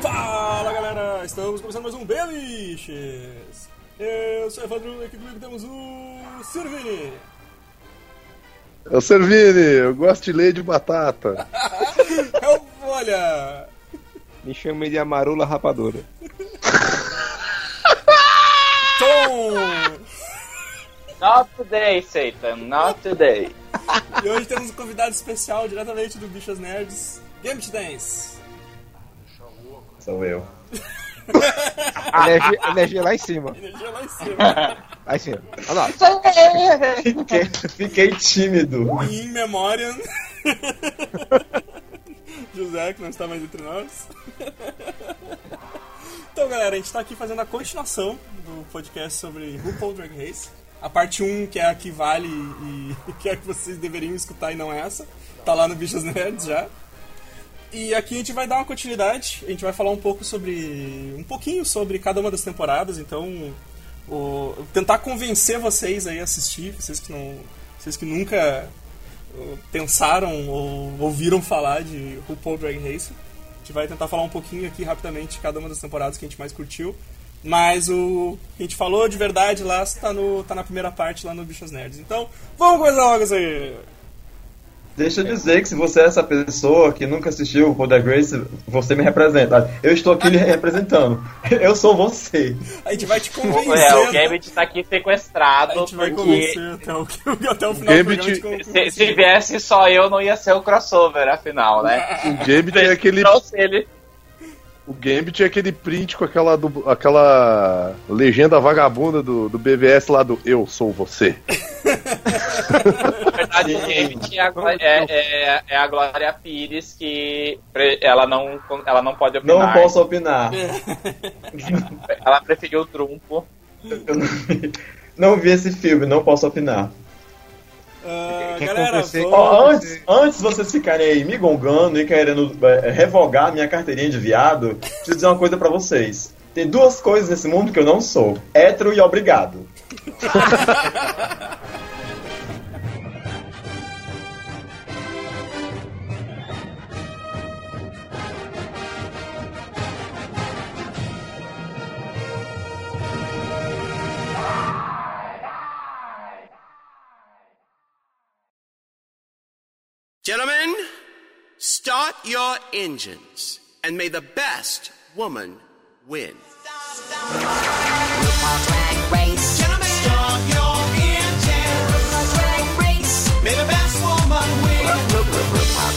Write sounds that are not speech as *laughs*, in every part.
Fala galera, estamos começando mais um Beliches! Eu sou o Evandro e aqui comigo temos o Sirvini! Eu Servini, eu gosto de leite de batata. *laughs* Eu, olha! Me chamei de Amarula Rapadura. *laughs* Tom! Not today, Satan, not today. E hoje temos um convidado especial diretamente do Bichas Nerds, Gambit Dance! Sou eu. *laughs* Energia, energia lá em cima. Energia lá em cima. Lá em cima. Olha lá. Fiquei, fiquei tímido. In memoriam. *laughs* José, que não está mais entre nós. Então, galera, a gente está aqui fazendo a continuação do podcast sobre RuPaul Drag Race. A parte 1, que é a que vale e *laughs* que é a que vocês deveriam escutar e não essa. Tá lá no Bichos Nerds já. E aqui a gente vai dar uma continuidade. A gente vai falar um pouco sobre. um pouquinho sobre cada uma das temporadas, então. O, tentar convencer vocês aí a assistir, vocês que não. Vocês que nunca uh, pensaram ou ouviram falar de RuPaul Drag Race. A gente vai tentar falar um pouquinho aqui rapidamente de cada uma das temporadas que a gente mais curtiu. Mas o que a gente falou de verdade lá está no, tá na primeira parte lá no Bichos Nerds. Então, vamos começar logo isso aí! Deixa eu dizer que se você é essa pessoa que nunca assistiu o Poder Grace, você me representa. Eu estou aqui lhe representando. *laughs* Eu sou você. A gente vai te convencer. É, o Gambit tá aqui A sequestrado gente vai porque convencer até o, *laughs* até o final Gambit- do a se, se viesse só eu, não ia ser o crossover, afinal, né? O Gambit é aquele, Trouxe ele. O Gambit é aquele print com aquela, du- aquela legenda vagabunda do, do BVS lá do Eu Sou Você. Na *laughs* verdade, o Gambit é é, é- é a Glória Pires que ela não, ela não pode opinar. Não posso opinar. Ela preferiu o trunfo. Eu não vi, não vi esse filme, não posso opinar. Quer galera, convencer- vamos... Ó, antes, antes de vocês ficarem aí me gongando e querendo é, revogar minha carteirinha de viado, preciso dizer uma coisa pra vocês. Tem duas coisas nesse mundo que eu não sou: hétero e obrigado. *laughs* Gentlemen, start your engines, and may the best woman win. race. Gentlemen, start your engine. Drag race. May the best woman win.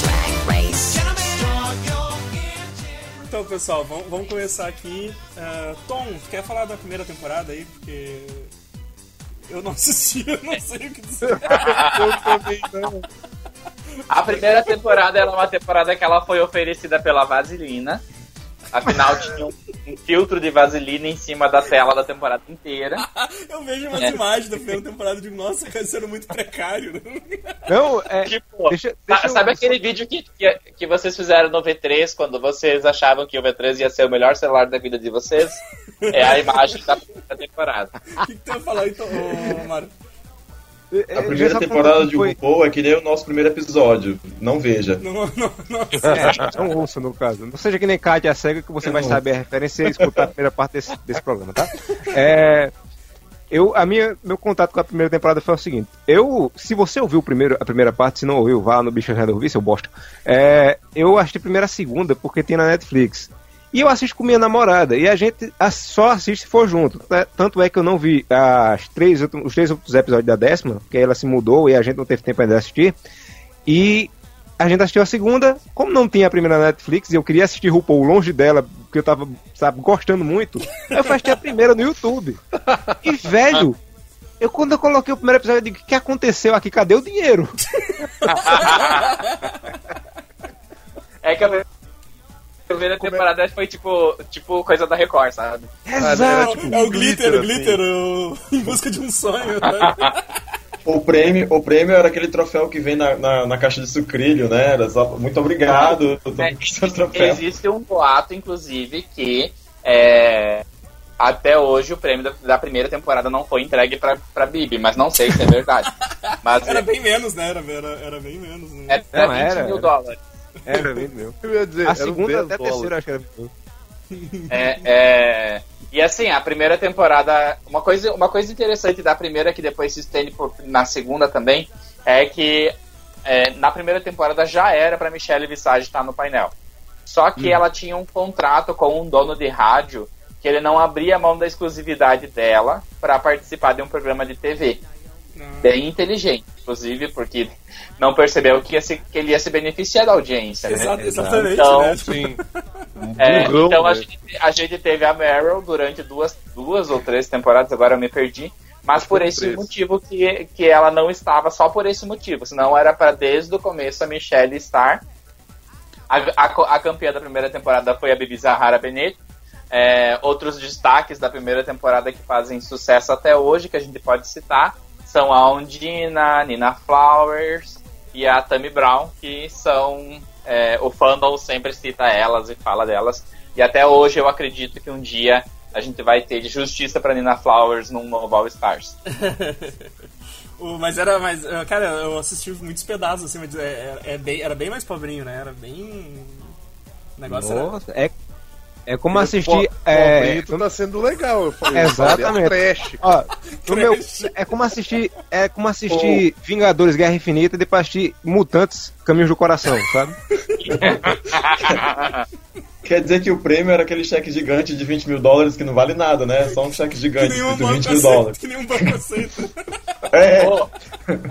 Drag race. Gentlemen, start your engine. Então, pessoal, vamos, vamos começar aqui. Ah, Tom, quer falar da primeira temporada aí? Porque eu não *laughs* assisti, eu não sei o que dizer. *laughs* Eu também não. A primeira temporada ela é uma temporada que ela foi oferecida pela Vaselina. Afinal, tinha um, um filtro de vaselina em cima da tela da temporada inteira. *laughs* Eu vejo umas É. imagens da primeira temporada e digo, nossa, cara, isso era muito precário. né? Não, é. Tipo, Deixa, deixa eu- sabe aquele vídeo que, que, que vocês fizeram no V3 quando vocês achavam que o V3 ia ser o melhor celular da vida de vocês? É a imagem da primeira temporada. *laughs* O que, que tu ia falar então, ô, Mário? É, A primeira já sabe temporada de foi- RuPaul é que nem o nosso primeiro episódio. Não veja. *laughs* Não, não, não. É, não ouça no caso. Não seja que nem Kátia cega que você Eu vai não saber a referência e escutar a primeira parte desse, desse programa, tá? É, eu, a minha, meu contato com a primeira temporada foi o seguinte: eu, se você ouviu o primeiro, a primeira parte, se não ouviu, vá no Bicho Renda ouvir, seu bosta. É, eu assisti primeiro a segunda porque tem na Netflix. E eu assisto com minha namorada. E a gente só assiste se for junto. tá? Tanto é que eu não vi as três, últimos- os três outros episódios da décima, porque ela se mudou e a gente não teve tempo ainda de assistir. E a gente assistiu a segunda, como não tinha a primeira na Netflix e eu queria assistir RuPaul longe dela, porque eu tava, sabe, gostando muito, eu fui assistir a primeira no YouTube. E, velho, eu quando eu coloquei o primeiro episódio, eu digo, o que aconteceu aqui? Cadê o dinheiro? *laughs* É que a primeira temporada foi tipo, tipo coisa da Record, sabe? Exato! É o glitter, o assim. glitter, o... *laughs* em busca de um sonho. né? *laughs* O prêmio, o prêmio era aquele troféu que vem na, na, na caixa de sucrilho, né? Era só, muito obrigado. É, conquistando o troféu. Existe um boato, inclusive, que é, até hoje o prêmio da, da primeira temporada não foi entregue pra, pra Bibi, mas não sei se é verdade. *laughs* Mas Era bem menos, né? Era, era, era bem menos, né? é, é Não, 20 era, mil era. Dólares. Era bem meu. Eu ia dizer, A segunda 10 até a terceira, acho que era. É, é, e assim, a primeira temporada. Uma coisa, uma coisa interessante da primeira, que depois se estende por- na segunda também, é que é, na primeira temporada já era pra Michelle Visage estar no painel. Só que ela tinha um contrato com um dono de rádio que ele não abria mão da exclusividade dela para participar de um programa de TV. Bem inteligente, inclusive, porque não percebeu que, ia se- que ele ia se beneficiar da audiência. né? Exa- exatamente, Então, né? Sim. É, Burrão, então a né? gente, a gente teve a Meryl durante duas, duas ou três temporadas, agora eu me perdi. Mas por esse três. motivo que, que ela não estava, só por esse motivo. Senão era para desde o começo a Michelle estar. A, a, a campeã da primeira temporada foi a Bibi Zahara Benet. É, outros destaques da primeira temporada que fazem sucesso até hoje, que a gente pode citar, são a Ondina, Nina Flowers e a Tammy Brown, que são. é, o fandom sempre cita elas e fala delas. E até hoje eu acredito que um dia a gente vai ter de justiça pra Nina Flowers num novo All Stars. *laughs* O- mas era mais. Cara, eu assisti muitos pedaços, assim, mas é, é- é bem, era bem mais pobrinho, né? Era bem. O negócio era. Nossa, é, é como assistir. pô, É, tá sendo legal. Eu falei, Exatamente. Trash. ó, no meu, é como assistir. É como assistir Vingadores Guerra Infinita e depois assistir Mutantes Caminhos do Coração, sabe? *laughs* Quer dizer que o prêmio era aquele cheque gigante de 20 mil dólares que não vale nada, né? Só um cheque Que gigante de banco 20 mil aceita. dólares. Que nenhum banco aceita. *laughs* É, Pô,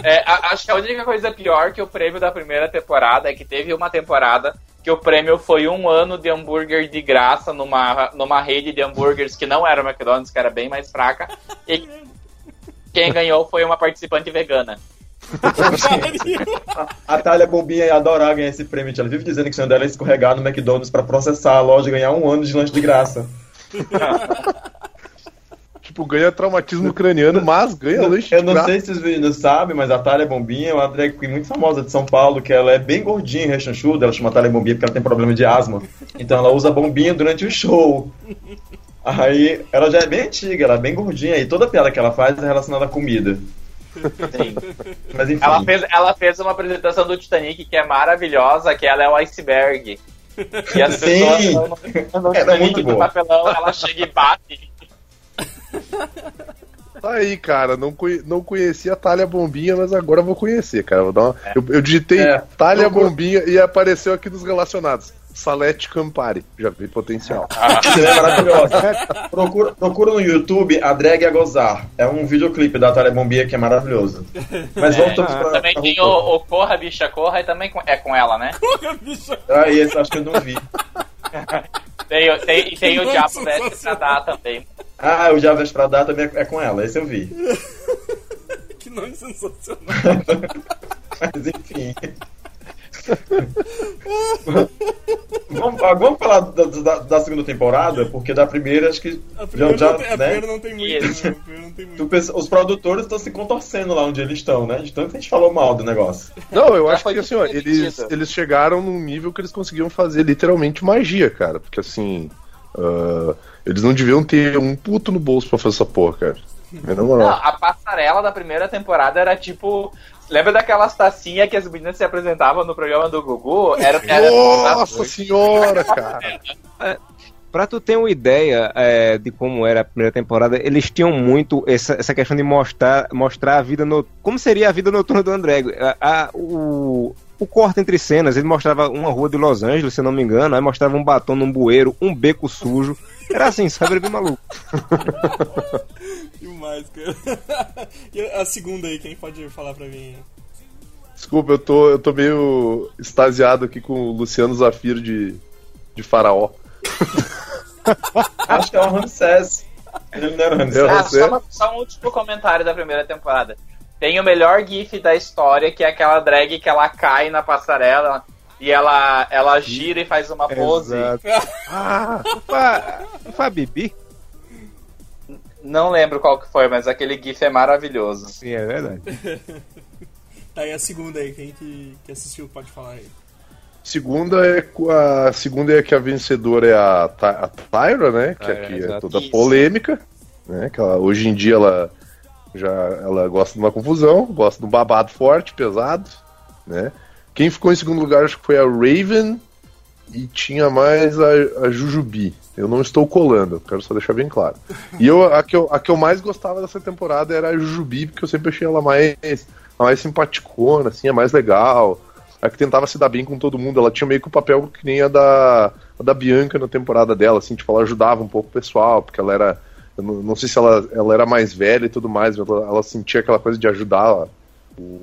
é, a- acho que a única coisa pior que o prêmio da primeira temporada é que teve uma temporada que o prêmio foi um ano de hambúrguer de graça numa, numa rede de hambúrgueres que não era o McDonald's, que era bem mais fraca. E quem ganhou foi uma participante vegana. *laughs* a Thalia Bombinha ia adorar ganhar esse prêmio. Ela vive dizendo que o sonho dela é escorregar no McDonald's pra processar a loja e ganhar um ano de lanche de graça. *laughs* Tipo, ganha traumatismo craniano, mas ganha lanche Eu de não graça. sei se os meninos sabem, mas a Thalia Bombinha é uma drag queen muito famosa de São Paulo, que ela é bem gordinha, rechonchuda, ela chama Thalia Bombinha porque ela tem problema de asma. Então ela usa bombinha durante o show. Aí ela já é bem antiga, ela é bem gordinha e toda piada que ela faz é relacionada à comida. Sim. Mas enfim. Ela fez, ela fez uma apresentação do Titanic que é maravilhosa, que ela é o iceberg. E as Sim. pessoas no, no Ela é Titanic muito boa. papelão, ela chega e bate. Tá *laughs* aí, cara. Não, conhe- não conhecia a Talha Bombinha, mas agora eu vou conhecer, cara. Vou dar uma... eu, eu digitei É. Talha Bombinha e apareceu aqui nos relacionados. Salete Campari. Já vi potencial. Ela é maravilhosa. Procura, procura no YouTube a drag a gozar. É um videoclipe da Thalia Bombinha que é maravilhoso. Mas voltamos pra. Também pra tem o, o Corra Bicha Corra e também é com ela, né? Porra, bicho. Ah, esse acho que eu não vi. *laughs* Tem, tem, e tem o Diabo Veste pra sensacional. dar também. Ah, o Javes pra dar também é com ela. Esse eu vi. *laughs* Que nome sensacional. Mas enfim. vamos, ah, vamos falar da, da- da segunda temporada, porque da primeira acho que A primeira, já, não, tem, a né? primeira não tem muito. Né? A não tem muito. pensa- os produtores estão se contorcendo lá onde eles estão, né? De tanto que a gente falou mal do negócio. Não, eu acho foi que assim, ó, eles, eles chegaram num nível que eles conseguiam fazer literalmente magia, cara. Porque assim. Ah, eles não deviam ter um puto no bolso pra fazer essa porra, cara. É Não, a passarela da primeira temporada era tipo. Lembra daquelas tacinhas que as meninas se apresentavam no programa do Gugu? Era, era Nossa senhora, cara. Pra tu ter uma ideia é, de como era a primeira temporada, eles tinham muito essa, essa questão de mostrar, mostrar a vida no, como seria a vida noturna do André. A- a- o, o corte entre cenas, ele mostrava uma rua de Los Angeles, se eu não me engano, aí mostrava um batom num bueiro, um beco sujo. Era assim, sabe? Era bem maluco. *laughs* Demais, cara. E a segunda aí, quem pode falar pra mim? Desculpa, eu tô, eu tô meio extasiado aqui com o Luciano Zafiro de, de Faraó. Acho que é o Ramsés. Ele não era o Ramsés. Eu- Ah, só, uma- só um último comentário da primeira temporada. Tem o melhor gif da história, que é aquela drag que ela cai na passarela e ela, ela gira e faz uma pose. Exato. *laughs* Ah, não fa Bibi? Não lembro qual que foi, mas aquele gif é maravilhoso. Sim, é verdade. *laughs* Tá aí a segunda aí, quem que, que assistiu pode falar aí. Segunda é a segunda é que a vencedora é a, Ty- a Tyra, né? Que Tyra, aqui é exato. toda polêmica, né? Que ela, hoje em dia ela já ela gosta de uma confusão, gosta de um babado forte, pesado, né? Quem ficou em segundo lugar acho que foi a Raven e tinha mais a, a Jujubi. Eu não estou colando, quero só deixar bem claro. E eu a, que eu a que eu mais gostava dessa temporada era a Jujubi, porque eu sempre achei ela mais a mais simpaticona, assim, a mais legal. A que tentava se dar bem com todo mundo. Ela tinha meio que o papel que nem a da, a da Bianca na temporada dela, assim, tipo, ela ajudava um pouco o pessoal, porque ela era. Eu não, não sei se ela, ela era mais velha e tudo mais, mas ela, ela sentia aquela coisa de ajudar o-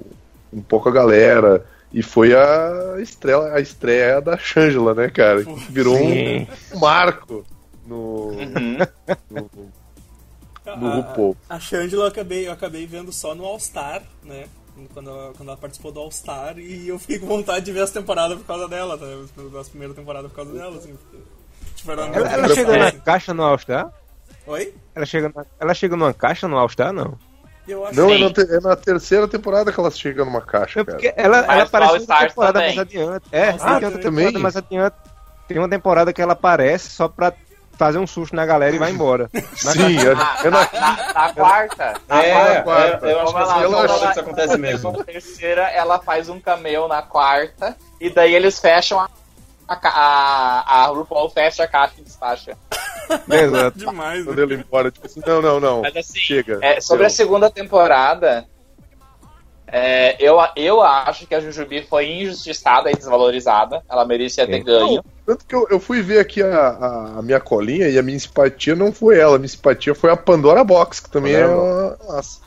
um pouco a galera. E foi a estreia, a estreia da Shangela, né, cara? Que virou Sim. um marco no, Uhum. no, no RuPaul. A Shangela eu acabei, eu acabei vendo só no All Star, né? Quando ela, quando ela participou do All Star e eu fiquei com vontade de ver as temporadas por causa dela, né? As primeiras temporadas por causa dela, assim. Tipo, era Ela, ela fala. na caixa no All-Star? Oi? Ela chega, na, ela chega numa caixa no All-Star, não? Eu acho Não, é Sim. na, te- é na terceira temporada que ela chega numa caixa, É cara. ela, ela aparece uma temporada também. mais adiante. É, Ah, tem outra também? temporada mais adiante. Tem uma temporada que ela aparece só pra fazer um susto na galera e vai embora. *laughs* Na Sim, Ah, é, é na, na, na- na *laughs* quarta. Na É, quarta. é, eu acho que Vamos lá, assim, eu vamos acho que lá. isso acontece mesmo. Na terceira, ela faz um cameo na quarta. E daí eles fecham a. A, a, a RuPaul fecha a caixa e despacha. Exato. demais, quando né? ele embora, tipo assim, não, não, não. Mas assim, Chega. É, sobre a Deu. segunda temporada, é, eu, eu acho que a Jujubi foi injustiçada e desvalorizada. Ela merecia ter ganho. Tanto que eu, eu fui ver aqui a, a, a minha colinha e a minha simpatia não foi ela, a minha simpatia foi a Pandora Box, que também é uma. Nossa.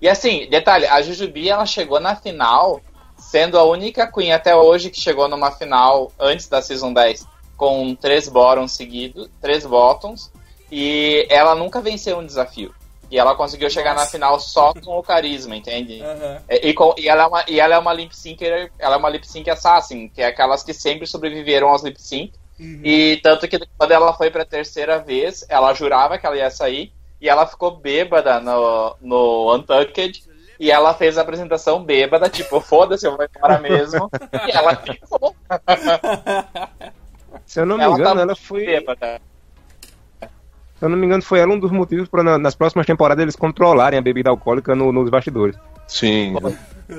E assim, detalhe, a Jujubi ela chegou na final, sendo a única Queen até hoje que chegou numa final antes da Season 10, com três bottoms seguidos, três bottoms, e ela nunca venceu um desafio. E ela conseguiu chegar na final só com o carisma, entende? Aham. E, e com- e ela é uma, e ela é uma lip syncer, ela é uma lip sync assassin, que é aquelas que sempre sobreviveram aos lip sync. E tanto que quando ela foi pra terceira vez, ela jurava que ela ia sair e ela ficou bêbada no, no Untucked. E ela fez a apresentação bêbada, tipo, foda-se, eu vou embora mesmo. *laughs* e ela ficou *laughs* Se eu não me Ela engano, tá ela foi. bêbada. Se eu não me engano, foi ela um dos motivos pra na- nas próximas temporadas eles controlarem a bebida alcoólica no- nos bastidores. Sim.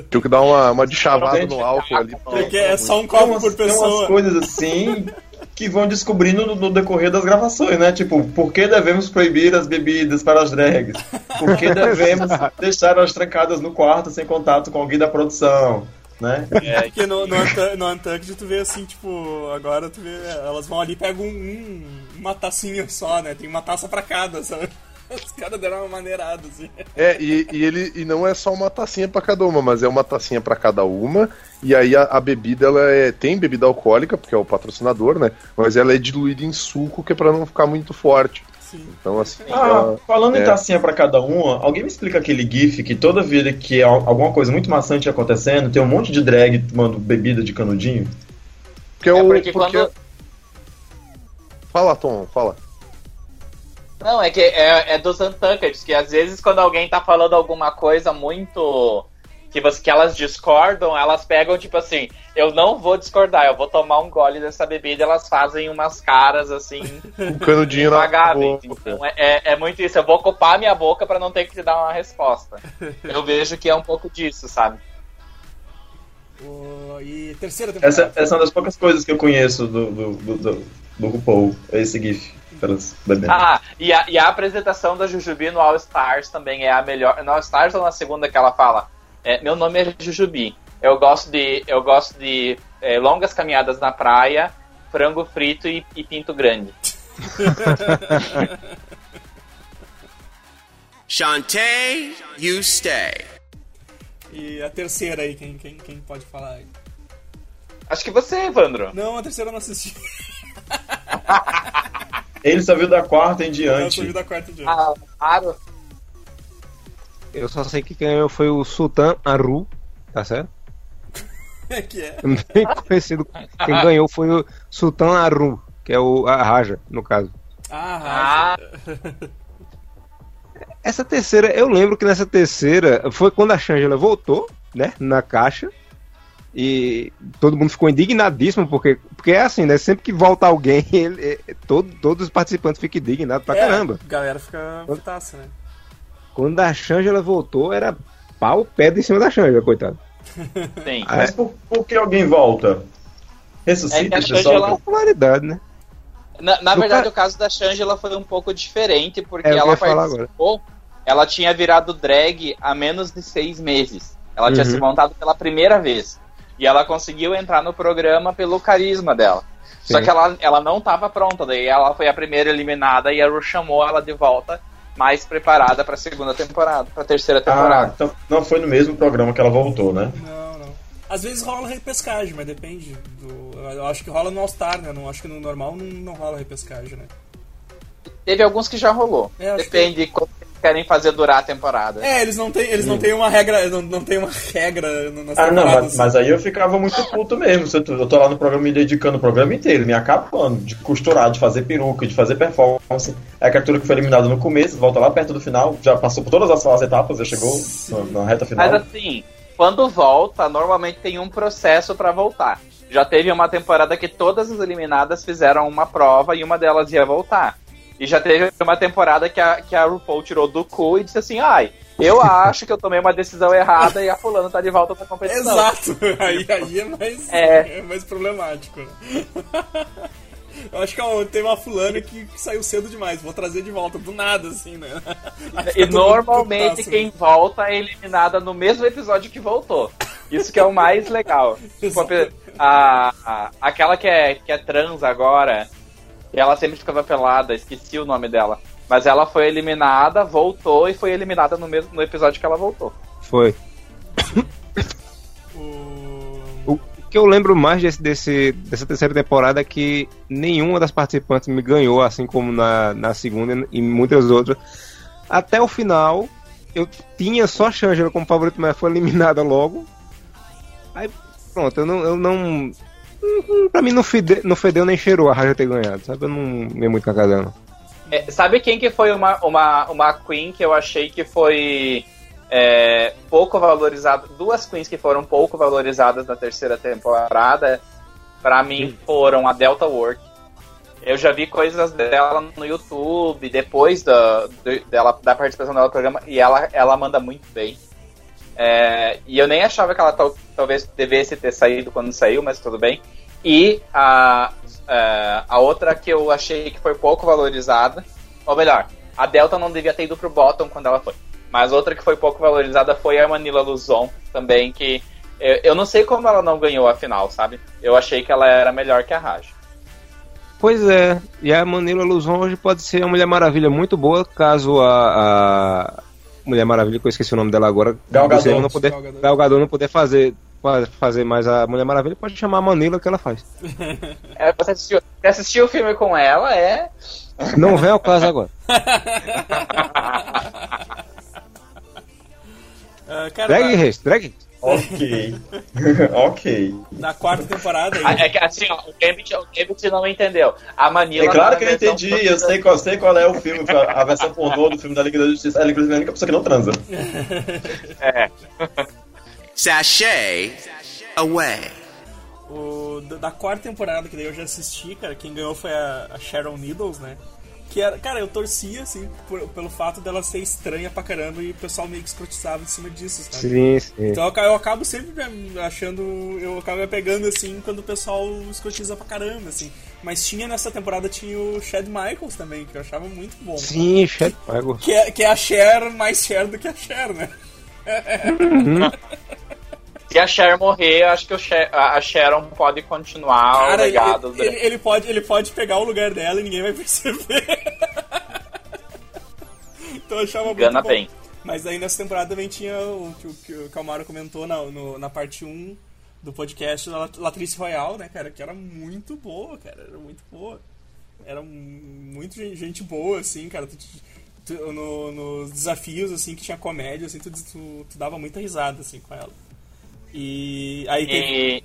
Tinha que dar uma, uma de chavada no álcool ali. Porque é só um copo por tem umas pessoa. coisas assim que vão descobrindo no, no decorrer das gravações, né? Tipo, por que devemos proibir as bebidas para as drags? Por que devemos *laughs* deixar elas trancadas no quarto sem contato com alguém da produção? Né? *laughs* Porque no, no, Untu- no Untucked tu vê assim, tipo, agora tu vê, elas vão ali e pegam um, um- uma tacinha só, né? Tem uma taça pra cada, sabe? Os caras deram uma maneirada, assim. É, e, e ele e não é só uma tacinha pra cada uma, mas é uma tacinha pra cada uma. E aí a, a bebida ela é, tem bebida alcoólica, porque é o patrocinador, né? Mas ela é diluída em suco, que é pra não ficar muito forte. Sim. Então assim. Ah, ela- falando em é. tacinha pra cada uma, alguém me explica aquele gif que toda vida que al- alguma coisa muito maçante acontecendo, tem um monte de drag tomando bebida de canudinho? porque é o. porque porque- quando- Fala, Tom, fala. Não, é que é, é dos Untucked, que às vezes quando alguém tá falando alguma coisa muito. Que, você, que elas discordam, elas pegam tipo assim, eu não vou discordar, eu vou tomar um gole dessa bebida, elas fazem umas caras assim, O *laughs* canudinho na boca. Então é, é, é muito isso, eu vou ocupar minha boca pra não ter que te dar uma resposta. Eu vejo que é um pouco disso, sabe? E terceira temporada. Essa, essa é uma das poucas coisas que eu conheço do, do, do, do, do RuPaul, é esse gif. Ah, e a, e a apresentação da Jujubi no All Stars também é a melhor. No All Stars ou na segunda que ela fala? É, meu nome é Jujubi. Eu gosto de, eu gosto de é, longas caminhadas na praia, frango frito e, e pinto grande. *laughs* Shantae, you stay. E a terceira aí, quem, quem, quem pode falar aí? Acho que você, Evandro. Não, a terceira eu não assisti. Ele só viu da quarta em Eu diante. só vi da quarta dia. Ah, claro. Eu só sei que quem ganhou foi o Sultan Aru, tá certo? *laughs* É que é. *laughs* Bem conhecido. Quem ganhou foi o Sultan Aru, que é o a Raja, no caso. Ah, Ah, Essa terceira, eu lembro que nessa terceira foi quando a Shangela voltou, né, na caixa. E todo mundo ficou indignadíssimo, porque, porque é assim, né? Sempre que volta alguém, *laughs* ele, é- todo, todos os participantes ficam indignados pra É, caramba. A galera fica putaça, né? Quando a Shangela voltou, era pau pedra em cima da Shangela, coitado. *laughs* Sim. Mas por, por que alguém volta? É Ressuscita que a. Shangela- Popularidade, né? Na, na verdade, ca- o caso da Shangela foi um pouco diferente, porque É, ela participou, ela tinha virado drag há menos de seis meses. Ela tinha Uhum. se montado pela primeira vez. E ela conseguiu entrar no programa pelo carisma dela. Só Sim. que ela, ela não estava pronta, daí ela foi a primeira eliminada e a Ru chamou ela de volta mais preparada para a segunda temporada, para a terceira Ah, temporada. então não foi no mesmo programa que ela voltou, né? Não, não. Às vezes rola repescagem, mas depende. Do... Eu acho que rola no All-Star, né? Não, acho que no normal não, não rola repescagem, né? Teve alguns que já rolou. É, Depende de como eles querem fazer durar a temporada. É, eles não têm, eles não têm uma regra, não, não tem uma regra no- nas Ah, não, mas, mas aí eu ficava muito puto mesmo. Eu, tô, eu tô lá no programa me dedicando o programa inteiro, me acabando de costurar, de fazer peruca, de fazer performance. Aí a criatura que foi eliminada no começo, volta lá perto do final, já passou por todas as, as etapas, já chegou na, na reta final. Mas assim, quando volta, normalmente tem um processo pra voltar. Já teve uma temporada que todas as eliminadas fizeram uma prova e uma delas ia voltar. E já teve uma temporada que a, que a RuPaul tirou do cu e disse assim, ai, eu *laughs* acho que eu tomei uma decisão errada e a fulana tá de volta pra competição. Exato. *laughs* Aí, aí é mais, É. é mais problemático. *laughs* Eu acho que ó, tem uma fulana que, que saiu cedo demais. Vou trazer de volta do nada, assim, né? E mundo normalmente quem volta é eliminada no mesmo episódio que voltou. Isso que é o mais legal. Tipo, a, a- aquela que é, que é trans agora, e ela sempre ficava pelada, esqueci o nome dela. Mas ela foi eliminada, voltou e foi eliminada no mesmo no episódio que ela voltou. Foi. O... Que eu lembro mais desse, desse- dessa terceira temporada é que nenhuma das participantes me ganhou, assim como na, na segunda e muitas outras. Até o final, eu tinha só a Shangela como favorito, mas foi eliminada logo. Aí, pronto, eu não. Eu não pra mim não, fede, não fedeu nem cheirou a Raja ter ganhado, sabe? Eu não ia muito com a casa não. É, sabe quem que foi uma, uma, uma queen que eu achei que foi é, pouco valorizada? Duas queens que foram pouco valorizadas na terceira temporada, pra mim foram a Delta Work. Eu já vi coisas dela no YouTube, depois da, dela, da participação dela no programa, e ela, ela manda muito bem. É, e eu nem achava que ela tal- talvez devesse ter saído quando saiu, mas tudo bem. E a, é, a outra que eu achei que foi pouco valorizada, ou melhor, a Delta não devia ter ido pro bottom quando ela foi. Mas outra que foi pouco valorizada foi a Manila Luzon, também, que eu, eu não sei como ela não ganhou a final, sabe? Eu achei que ela era melhor que a Raj. Pois é, e a Manila Luzon hoje pode ser uma Mulher Maravilha muito boa, caso a, a Mulher Maravilha, que eu esqueci o nome dela agora, Gal Gadot. você não poder, Gal Gadot. Gal Gadot não poder fazer, fa- fazer mais a Mulher Maravilha, pode chamar a Manila que ela faz. *laughs* É, você assistiu, você assistiu o filme com ela, é. Não vem ao caso agora. *laughs* *laughs* Ah, cara, Drag Race, Drag. Ok. *laughs* ok. na quarta temporada aí. É que assim, ó, o Gambit, o Gambit não entendeu. A Manila. É claro que eu entendi, eu sei qual, sei qual é o filme, a versão pornô do filme da Liga da Justiça. Ela, inclusive, é a única pessoa que não transa. É. Sashay away. O, da, da quarta temporada, que daí eu já assisti, cara, quem ganhou foi a, a Sharon Needles, né? Que era, cara, eu torcia, assim, por- pelo fato dela ser estranha pra caramba e o pessoal meio que escrotizava em cima disso, sabe? Sim, sim. Então eu, eu acabo sempre achando. Eu acabo me pegando assim quando o pessoal escrotiza pra caramba, assim. Mas tinha nessa temporada tinha o Chad Michaels também, que eu achava muito bom. Sim, Chad Michael. Que é, que é a Cher mais Cher do que a Cher, né? *laughs* Se a Cher morrer, acho que o Cher- a Sharon pode continuar o Cara, ele, legado. ele, ele pode, ele pode pegar o lugar dela e ninguém vai *laughs* perceber. então eu achava Engana muito bom. bem. Mas aí nessa temporada também tinha o que o, que o Calmaro comentou na, no- na parte 1 do podcast da Lat- Latrice Royal, né, cara? Que era muito boa, cara. Era muito boa. Era mu- muito gen- gente boa, assim, cara. Tu- tu- no- nos desafios, assim, que tinha comédia, assim, tu, tu, tu dava muita risada, assim, com ela. E aí teve... E,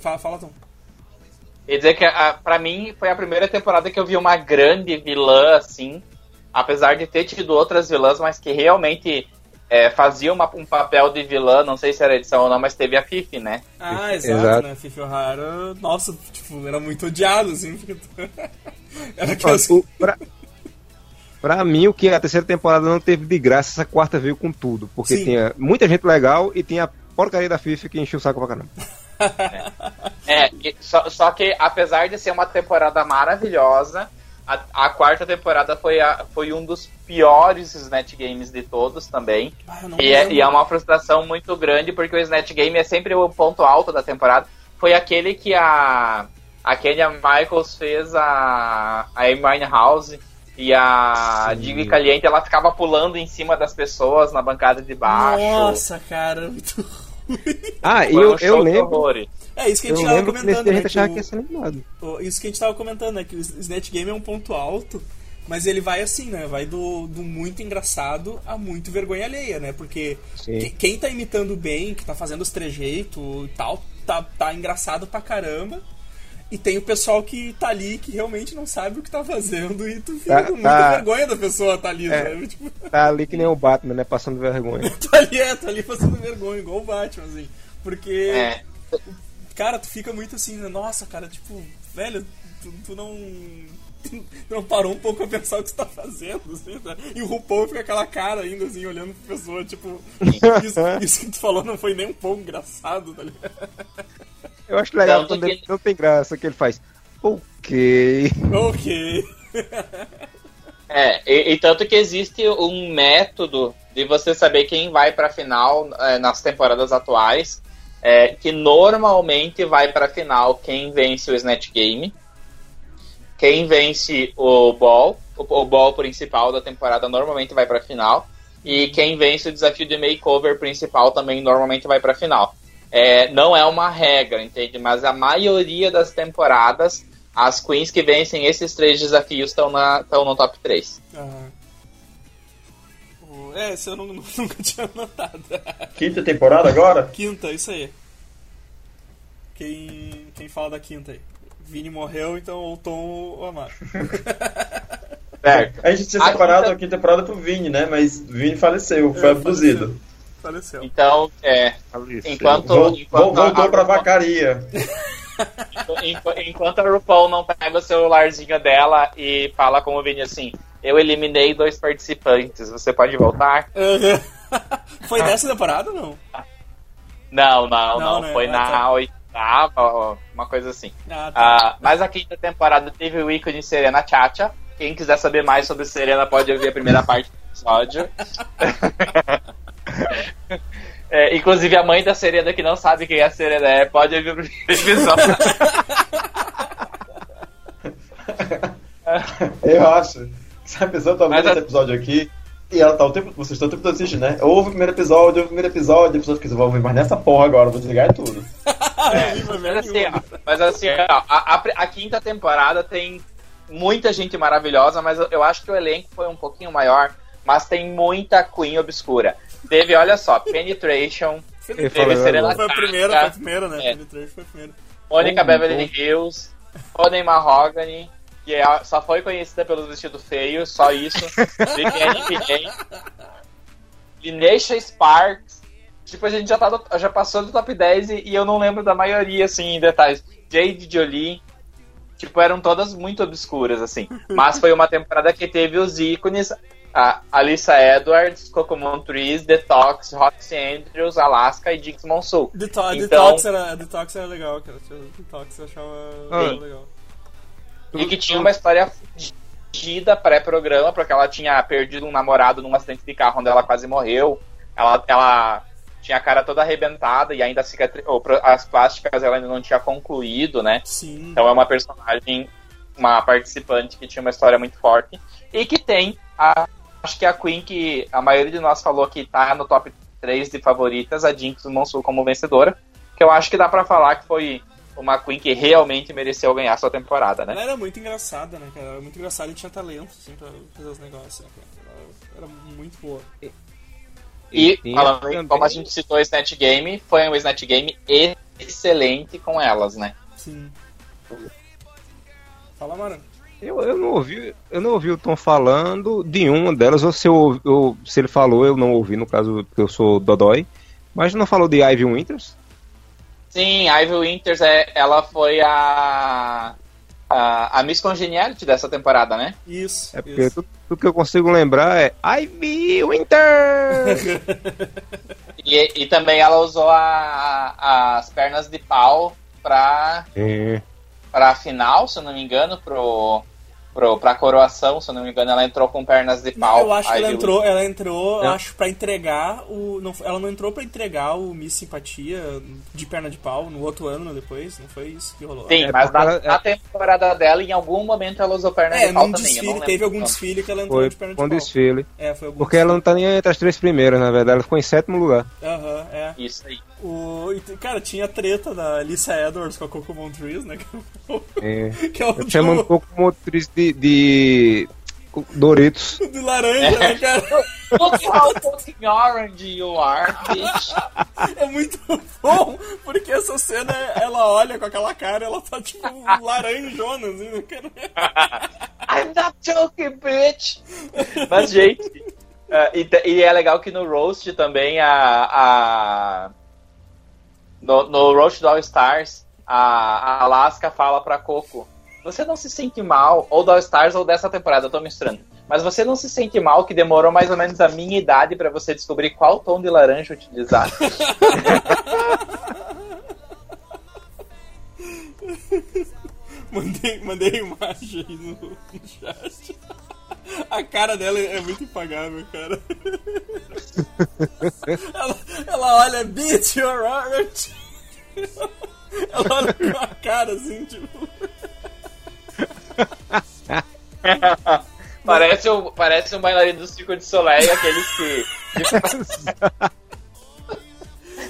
Fala, fala, Tom. e dizer que a, pra mim foi a primeira temporada que eu vi uma grande vilã assim. Apesar de ter tido outras vilãs, mas que realmente é, fazia uma- um papel de vilã, não sei se era edição ou não, mas teve a Fifi, né? Ah, exato, Exato. né? Fifi O'Hara, nossa, tipo, era muito odiado, assim. porque- *laughs* era aquelas... o- pra, pra mim, o que a terceira temporada não teve de graça, essa quarta veio com tudo. Porque Sim. tinha muita gente legal e tinha porcaria da FIFA que encheu o saco pra caramba. *laughs* É, e- só, só que apesar de ser uma temporada maravilhosa, a, a quarta temporada foi, a- foi um dos piores Snatch Games de todos também. Ah, E é, e é uma frustração muito grande, porque o Snatch Game é sempre o ponto alto da temporada. Foi aquele que a, a Kenya Michaels fez a, a Amy Winehouse e a Sim. Caliente, ela ficava pulando em cima das pessoas na bancada de baixo. Nossa, cara, muito Ah, e eu, um eu lembro. É isso que a Eu gente tava que nesse comentando, né? que que o- ia ser animado. o- isso que a gente tava comentando, né? Que o Snatch Game é um ponto alto, mas ele vai assim, né? Vai do, do muito engraçado a muito vergonha alheia, né? Porque que- quem tá imitando bem, que tá fazendo os trejeitos e tal, tá, tá engraçado pra caramba. E tem o pessoal que tá ali que realmente não sabe o que tá fazendo e tu fica Tá- com muita tá- vergonha da pessoa tá ali, É. sabe? Tipo, *laughs* Tá ali que nem o Batman, né? Passando vergonha. *laughs* tá ali, é, tá ali passando vergonha, igual o Batman, assim. Porque, É. cara, tu fica muito assim, né? Nossa, cara, tipo, velho, tu, tu não. *laughs* não parou um pouco a pensar o que você tá fazendo, assim, né? E o RuPaul fica aquela cara ainda, assim, olhando pra pessoa, tipo, isso, isso que tu falou não foi nem um pouco engraçado, tá ligado? Eu acho legal Tanto quando ele que- não tem graça, que ele faz. Ok. Ok. É, e, e tanto que existe um método de você saber quem vai pra final é, nas temporadas atuais, é, que normalmente vai pra final quem vence o Snatch Game, quem vence o Ball, o, o Ball principal da temporada normalmente vai pra final, e quem vence o desafio de makeover principal também normalmente vai pra final. É, não é uma regra, entende? Mas a maioria das temporadas, as queens que vencem esses três desafios estão no top 3. Aham. O- É, esse eu não- *laughs* nunca tinha notado. Quinta temporada agora? Quinta, isso aí. Quem, quem fala da quinta aí? Vini morreu, então ou Tom ou Amaro. Certo. A gente tinha A separado quinta- a quinta temporada pro Vini, né? Mas o Vini faleceu, foi É, abduzido. Faleceu. Então, é, enquanto, Vol- enquanto, vol- voltou a, pra RuPaul- vacaria. *laughs* enqu- enquanto a RuPaul não pega o celularzinho dela e fala com o Vini assim, eu eliminei dois participantes, você pode voltar? *laughs* Foi dessa temporada ou não? Não, não, Não, não, né? foi Ah, na tá. oitava, ó, uma coisa assim. Ah, tá. Ah, mas a quinta temporada teve o ícone Serena Chacha. Quem quiser saber mais sobre Serena pode ouvir a primeira *laughs* parte do episódio. É, inclusive a mãe da Serena que não sabe quem a Serena é, pode ouvir o primeiro episódio. *laughs* Eu acho que se a pessoa tá a- esse episódio aqui e ela tá o tempo. Vocês estão o tempo todo assistindo, né? Ouve o primeiro episódio, ouve o primeiro episódio, a pessoa fica assim, vou ouvir mais nessa porra agora, vou desligar tudo. Mas assim, ó, mas assim, ó, a, a- a quinta temporada tem muita gente maravilhosa, mas eu, eu acho que o elenco foi um pouquinho maior, mas tem muita Queen obscura. Teve, olha só, Penetration, teve Serena Foi a primeira, foi a primeira, né? É. Penetration foi a primeira. Mônica Bom, Beverly Hills, Tony Mahogany, que é- só foi conhecida pelos vestidos feios, só isso. *laughs* Viviane Ninguém. Linesha Sparks. Tipo, a gente já, tá já passou do top 10 e, e eu não lembro da maioria, assim, em detalhes. Jade Jolie. Tipo, eram todas muito obscuras, assim. *laughs* Mas foi uma temporada que teve os ícones. A Alissa Edwards, Coco Montrese, Detox, Roxy Andrews, Alaska e Jinx Monsoon. Detox, Então- Detox, era, Detox era legal, cara. Detox eu achava Ah. legal. E que tinha uma história fugida pré-programa, porque ela tinha perdido um namorado num acidente de carro onde ela quase morreu. Ela, ela tinha a cara toda arrebentada e ainda a cicatri... as plásticas ela ainda não tinha concluído, né? Sim. Então é uma personagem, uma participante que tinha uma história muito forte. E que tem, a, acho que a Queen, que a maioria de nós falou que tá no top 3 de favoritas, a Jinx Monsoon como vencedora. Que eu acho que dá pra falar que foi uma Queen que realmente mereceu ganhar sua temporada, né? Ela era muito engraçada, né, cara? Ela era muito engraçada e tinha talento, assim, pra fazer os negócios, né, cara? Ela era muito boa. E, falando, também- como a gente citou o Snatch Game, foi um Snatch Game excelente com elas, né? Sim. Fala, Mara. Eu, eu, não ouvi, eu não ouvi o Tom falando de uma delas, ou se, eu, eu- se ele falou, eu não ouvi, no caso, porque eu sou Dodói. Mas não falou de Ivy Winters? Sim, Ivy Winters, é, ela foi a, a, a Miss Congeniality dessa temporada, né? Isso. É porque isso. tudo, tudo que eu consigo lembrar é Ivy Winters! *laughs* E, e também ela usou a- a- as pernas de pau pra, é, pra final, se eu não me engano, pro, pro, pra coroação, se eu não me engano, ela entrou com pernas de Não, pau. eu acho que ela entrou, ela entrou, É. acho, pra entregar o. Não, ela não entrou pra entregar o Miss Simpatia de perna de pau no outro ano depois, não foi isso que rolou. Sim, É, mas na, ela- na temporada dela, em algum momento, ela usou perna É, de pau num também. não desfile, teve algum desfile que ela entrou foi de perna de com pau. desfile. É, foi algum Porque ela não tá nem entre as três primeiras, na verdade, ela ficou em sétimo lugar. Aham, é. Isso aí. O, cara, tinha a treta da Lisa Edwards com a Coco Montrese, né? *laughs* É. Que é o Eu chamo um do, pouco motriz de, de Doritos. *laughs* do laranja, né, cara? Look how fucking orange you are, bitch. É muito bom, porque essa cena, ela olha com aquela cara, ela tá tipo laranjona, assim, né, cara? I'm not joking, bitch. Mas, gente, é, e, e é legal que no Roast também a. a no, no Roast do All Stars, a, a Alaska fala pra Coco: Você não se sente mal, ou do All Stars ou dessa temporada, eu tô misturando. Mas você não se sente mal que demorou mais ou menos a minha idade pra você descobrir qual tom de laranja utilizar? *laughs* Mandei, mandei imagem aí no, no chat. A cara dela é muito impagável, cara. *laughs* Ela, ela olha, bitch, you're orange. *laughs* Ela olha com a cara assim, tipo. *laughs* parece, um, parece um bailarino do Circo de Soleil, aqueles que.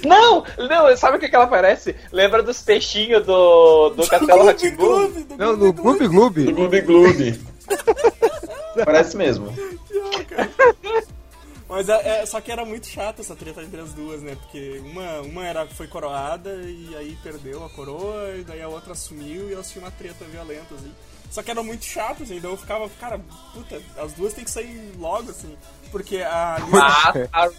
Não, não, sabe o que, que ela parece? Lembra dos peixinhos do, do Castelo Ratimbu? Não, do Gloob, Gloob. Do Gloob Gloob. Parece mesmo. *laughs* Mas é, é- só que era muito chata essa treta entre as duas, né? Porque uma, uma era, foi coroada e aí perdeu a coroa, e daí a outra assumiu e elas tinham uma treta violenta, assim. Só que era muito chato, assim, então eu ficava, cara, puta, as duas tem que sair logo, assim. Porque a. Mas a,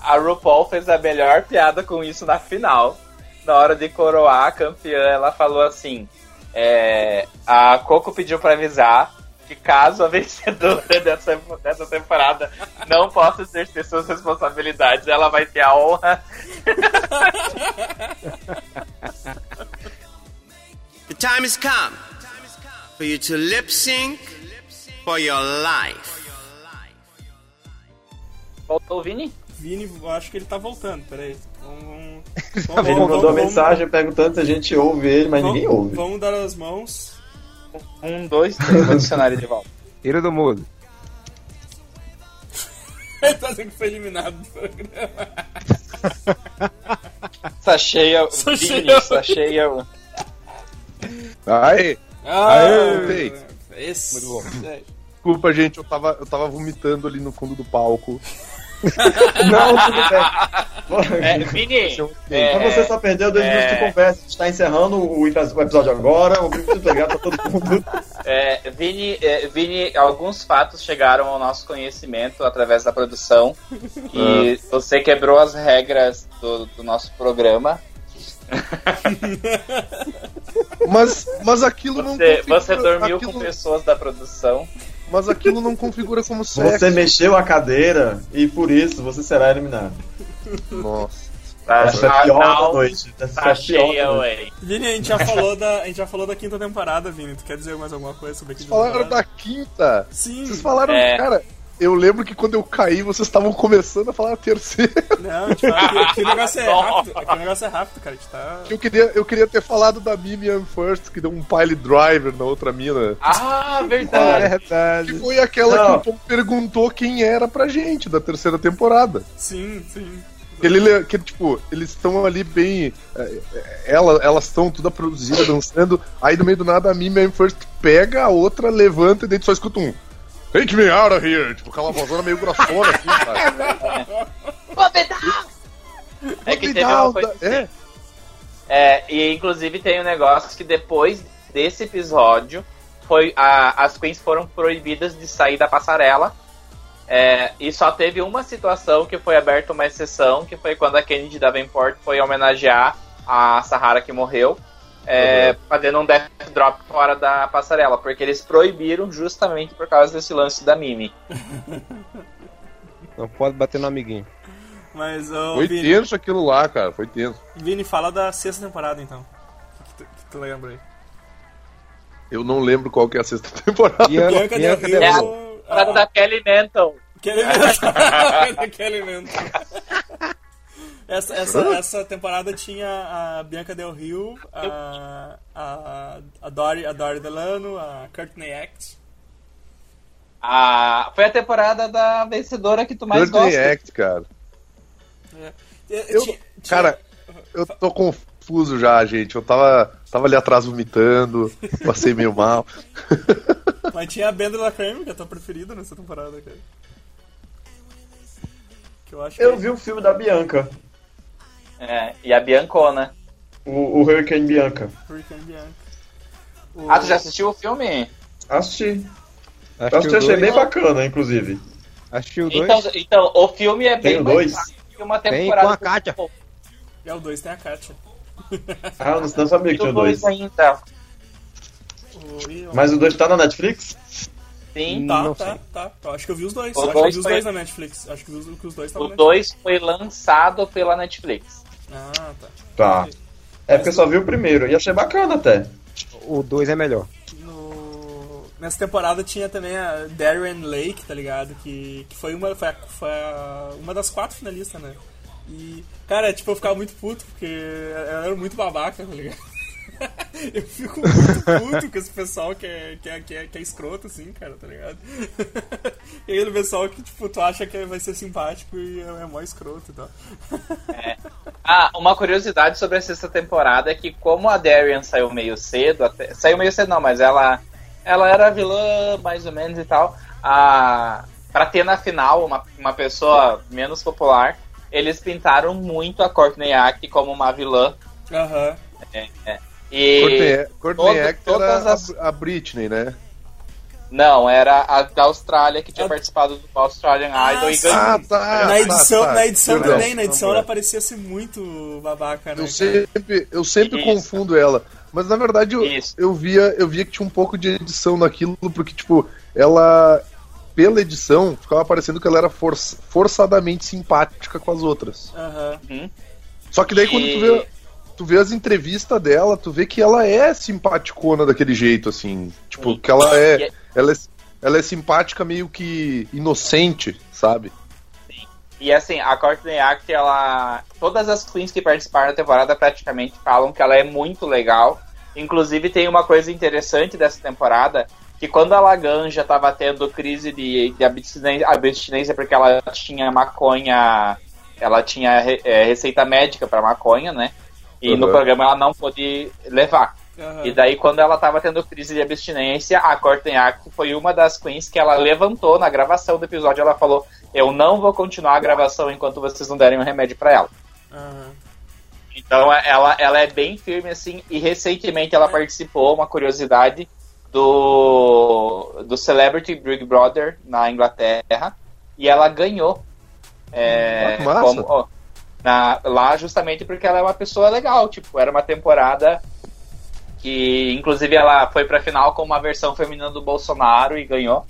a RuPaul fez a melhor piada com isso na final. Na hora de coroar a campeã, ela falou assim: é, a Coco pediu pra avisar que caso a *laughs* vencedora dessa, dessa temporada não possa exercer suas responsabilidades, ela vai ter a honra The time has come for you to lip sync for your life. Voltou o Vini? Vini, acho que ele tá voltando, peraí. Vamos. vamos, *laughs* Ele vamos- mandou vamos- mensagem perguntando se a gente ouve ele, mas vamos- ninguém ouve. Vamos dar as mãos. Um, dois, três, vou adicionar ele de volta. Tira do mudo. *laughs* Ele tá dizendo que foi eliminado do programa. Sacheia. Vini, sacheia. Ai, Ah, voltei. Esse. Muito bom. É. desculpa, gente, eu tava, eu tava vomitando ali no fundo do palco. *laughs* Não, tudo bem. É, Vini, é, Mas você só perdeu dois é. minutos de conversa. A gente tá encerrando o o episódio agora. Muito obrigado pra todo mundo. É, Vini, é, Vini, alguns fatos chegaram ao nosso conhecimento através da produção e você quebrou as regras do, do nosso programa. *laughs* Mas, mas aquilo não Você, configura, você dormiu aquilo, com pessoas da produção. Mas aquilo não configura como sexo. Você mexeu a cadeira e por isso você será eliminado. Nossa. Tá, Essa é a pior Não, da noite. Essa é tá pior cheia, ué. Vini, a gente já falou da, a gente já falou da quinta temporada, Vini. Tu quer dizer mais alguma coisa sobre a quinta Falaram temporada? da quinta. Sim. Vocês falaram, É. cara. Eu lembro que quando eu caí, vocês estavam começando a falar a terceira. *laughs* Não, a gente fala que, que o negócio é *laughs* rápido. Aqui o negócio é rápido, cara. A gente tá. Eu queria, eu queria ter falado da Mimian First, que deu um pile driver na outra mina. Ah, É verdade. verdade. Que foi aquela Não. que o Tom perguntou quem era pra gente da terceira temporada. Sim, sim. Ele, le- que, tipo, eles estão ali bem. é, é, Ela, elas estão toda produzida, dançando. Aí no meio do nada a Mimian First pega a outra, levanta e daí tu só escuta um. Take me out of here! Tipo, aquela vozona meio grossona assim, *laughs* cara. É que Me teve uma coisa assim. É, É, e inclusive tem um negócio que depois desse episódio, foi a- as queens foram proibidas de sair da passarela. É, e só teve uma situação que foi aberta uma exceção, que foi quando a Kennedy Davenport foi homenagear a Sahara que morreu, é, fazendo um death drop fora da passarela, porque eles proibiram justamente por causa desse lance da Mimi. Não pode bater no amiguinho. Mas, ô, Foi Vini, tenso aquilo lá, cara. Foi tenso. Vini, fala da sexta temporada então. Que, tu- que tu lembra aí? Eu não lembro qual que é a sexta *laughs* temporada. Bianca, Bianca Del Bianca Rio. Del É a da Kelly Mental. Que elemento? que *laughs* elemento? Essa, essa, essa temporada tinha a Bianca Del Rio, a, a, a, Dory, a Dory Delano, a Courtney Act. Ah, foi a temporada da vencedora que tu mais Courtney gosta. Act, cara. Eu, Eu- Cara, eu tô confuso já, gente. Eu tava, tava ali atrás vomitando, passei meio mal. *laughs* Mas tinha a Benda La Creme, que é a tua preferida nessa temporada, cara. Que eu acho Eu vi o filme da Bianca, É, e a Biancona. o, o Hurricane Bianca. Hurricane Bianca. O- Ah, tu já assistiu o filme? Assisti. Eu Acho que assisti, achei dois, bem bacana, inclusive. acho que o dois Então, então, o filme é Tem bem dois? fácil que uma Tem temporada. com a Kátia. É o 2 tem a Katia. Ah, eu não, não sabia que Tem tinha o dois dois. ainda. Mas o dois tá na Netflix? Sim. Tá, Não tá, sei. tá. Eu acho que eu vi os dois. O acho que eu dois vi os foi- dois na Netflix. Acho que, os, que os dois estavam O 2 foi lançado pela Netflix. Ah, tá. Tá. É porque eu só vi o primeiro e achei bacana até. O 2 é melhor. No... Nessa temporada tinha também a Darren Lake, tá ligado? Que, que foi, uma, foi, a- foi a- uma das quatro finalistas, né? E, cara, tipo, eu ficava muito puto, porque ela era muito babaca, tá ligado? *laughs* Eu fico muito puto com esse pessoal que é, que, é, que, é, que é escroto, assim, cara, tá ligado? *laughs* E aí o pessoal que, tipo, tu acha que vai ser simpático e é, é mó escroto e tal. Ah, uma curiosidade sobre a sexta temporada é que como a Darian saiu meio cedo, até- saiu meio cedo não, mas ela ela era vilã mais ou menos e tal, a para ter na final uma, uma pessoa menos popular, eles pintaram muito a Courtney Act como uma vilã. Aham. E Courtney, Act era as- a, a Britney, né? não, era a da Austrália que tinha Ah. participado do Australian Idol e sim. ganhou. Ah, tá. na edição, tá, tá. na edição Perdão. também, na edição ela parecia ser muito babaca, né? Eu sempre, eu sempre Isso. confundo ela. Mas na verdade eu, Isso. eu via, eu via que tinha um pouco de edição naquilo, porque, tipo, ela. Pela edição, ficava parecendo que ela era for- forçadamente simpática com as outras. Aham. Só que daí quando tu vê, tu vê as entrevistas dela, tu vê que ela é simpaticona daquele jeito, assim. Tipo, Sim. que ela é, é- ela é. Ela é simpática meio que inocente, sabe? E assim, a Courtney Act, ela. Todas as queens que participaram da temporada praticamente falam que ela é muito legal. Inclusive, tem uma coisa interessante dessa temporada: que quando a Laganja estava tendo crise de, de abstinência, abstinência porque ela tinha maconha, ela tinha re- é, receita médica para maconha, né? E no Uhum. programa ela não pôde levar. aham. E daí, quando ela tava tendo crise de abstinência, a Courtney Act foi uma das queens que ela levantou na gravação do episódio. Ela falou: Eu não vou continuar a gravação enquanto vocês não derem um remédio pra ela. aham. Então, ela, ela é bem firme, assim. E recentemente ela participou, uma curiosidade, do, do Celebrity Big Brother na Inglaterra. E ela ganhou. É, Ah, como- ó, na- lá justamente porque ela é uma pessoa legal. Tipo, era uma temporada que inclusive ela foi pra final com uma versão feminina do Bolsonaro e ganhou.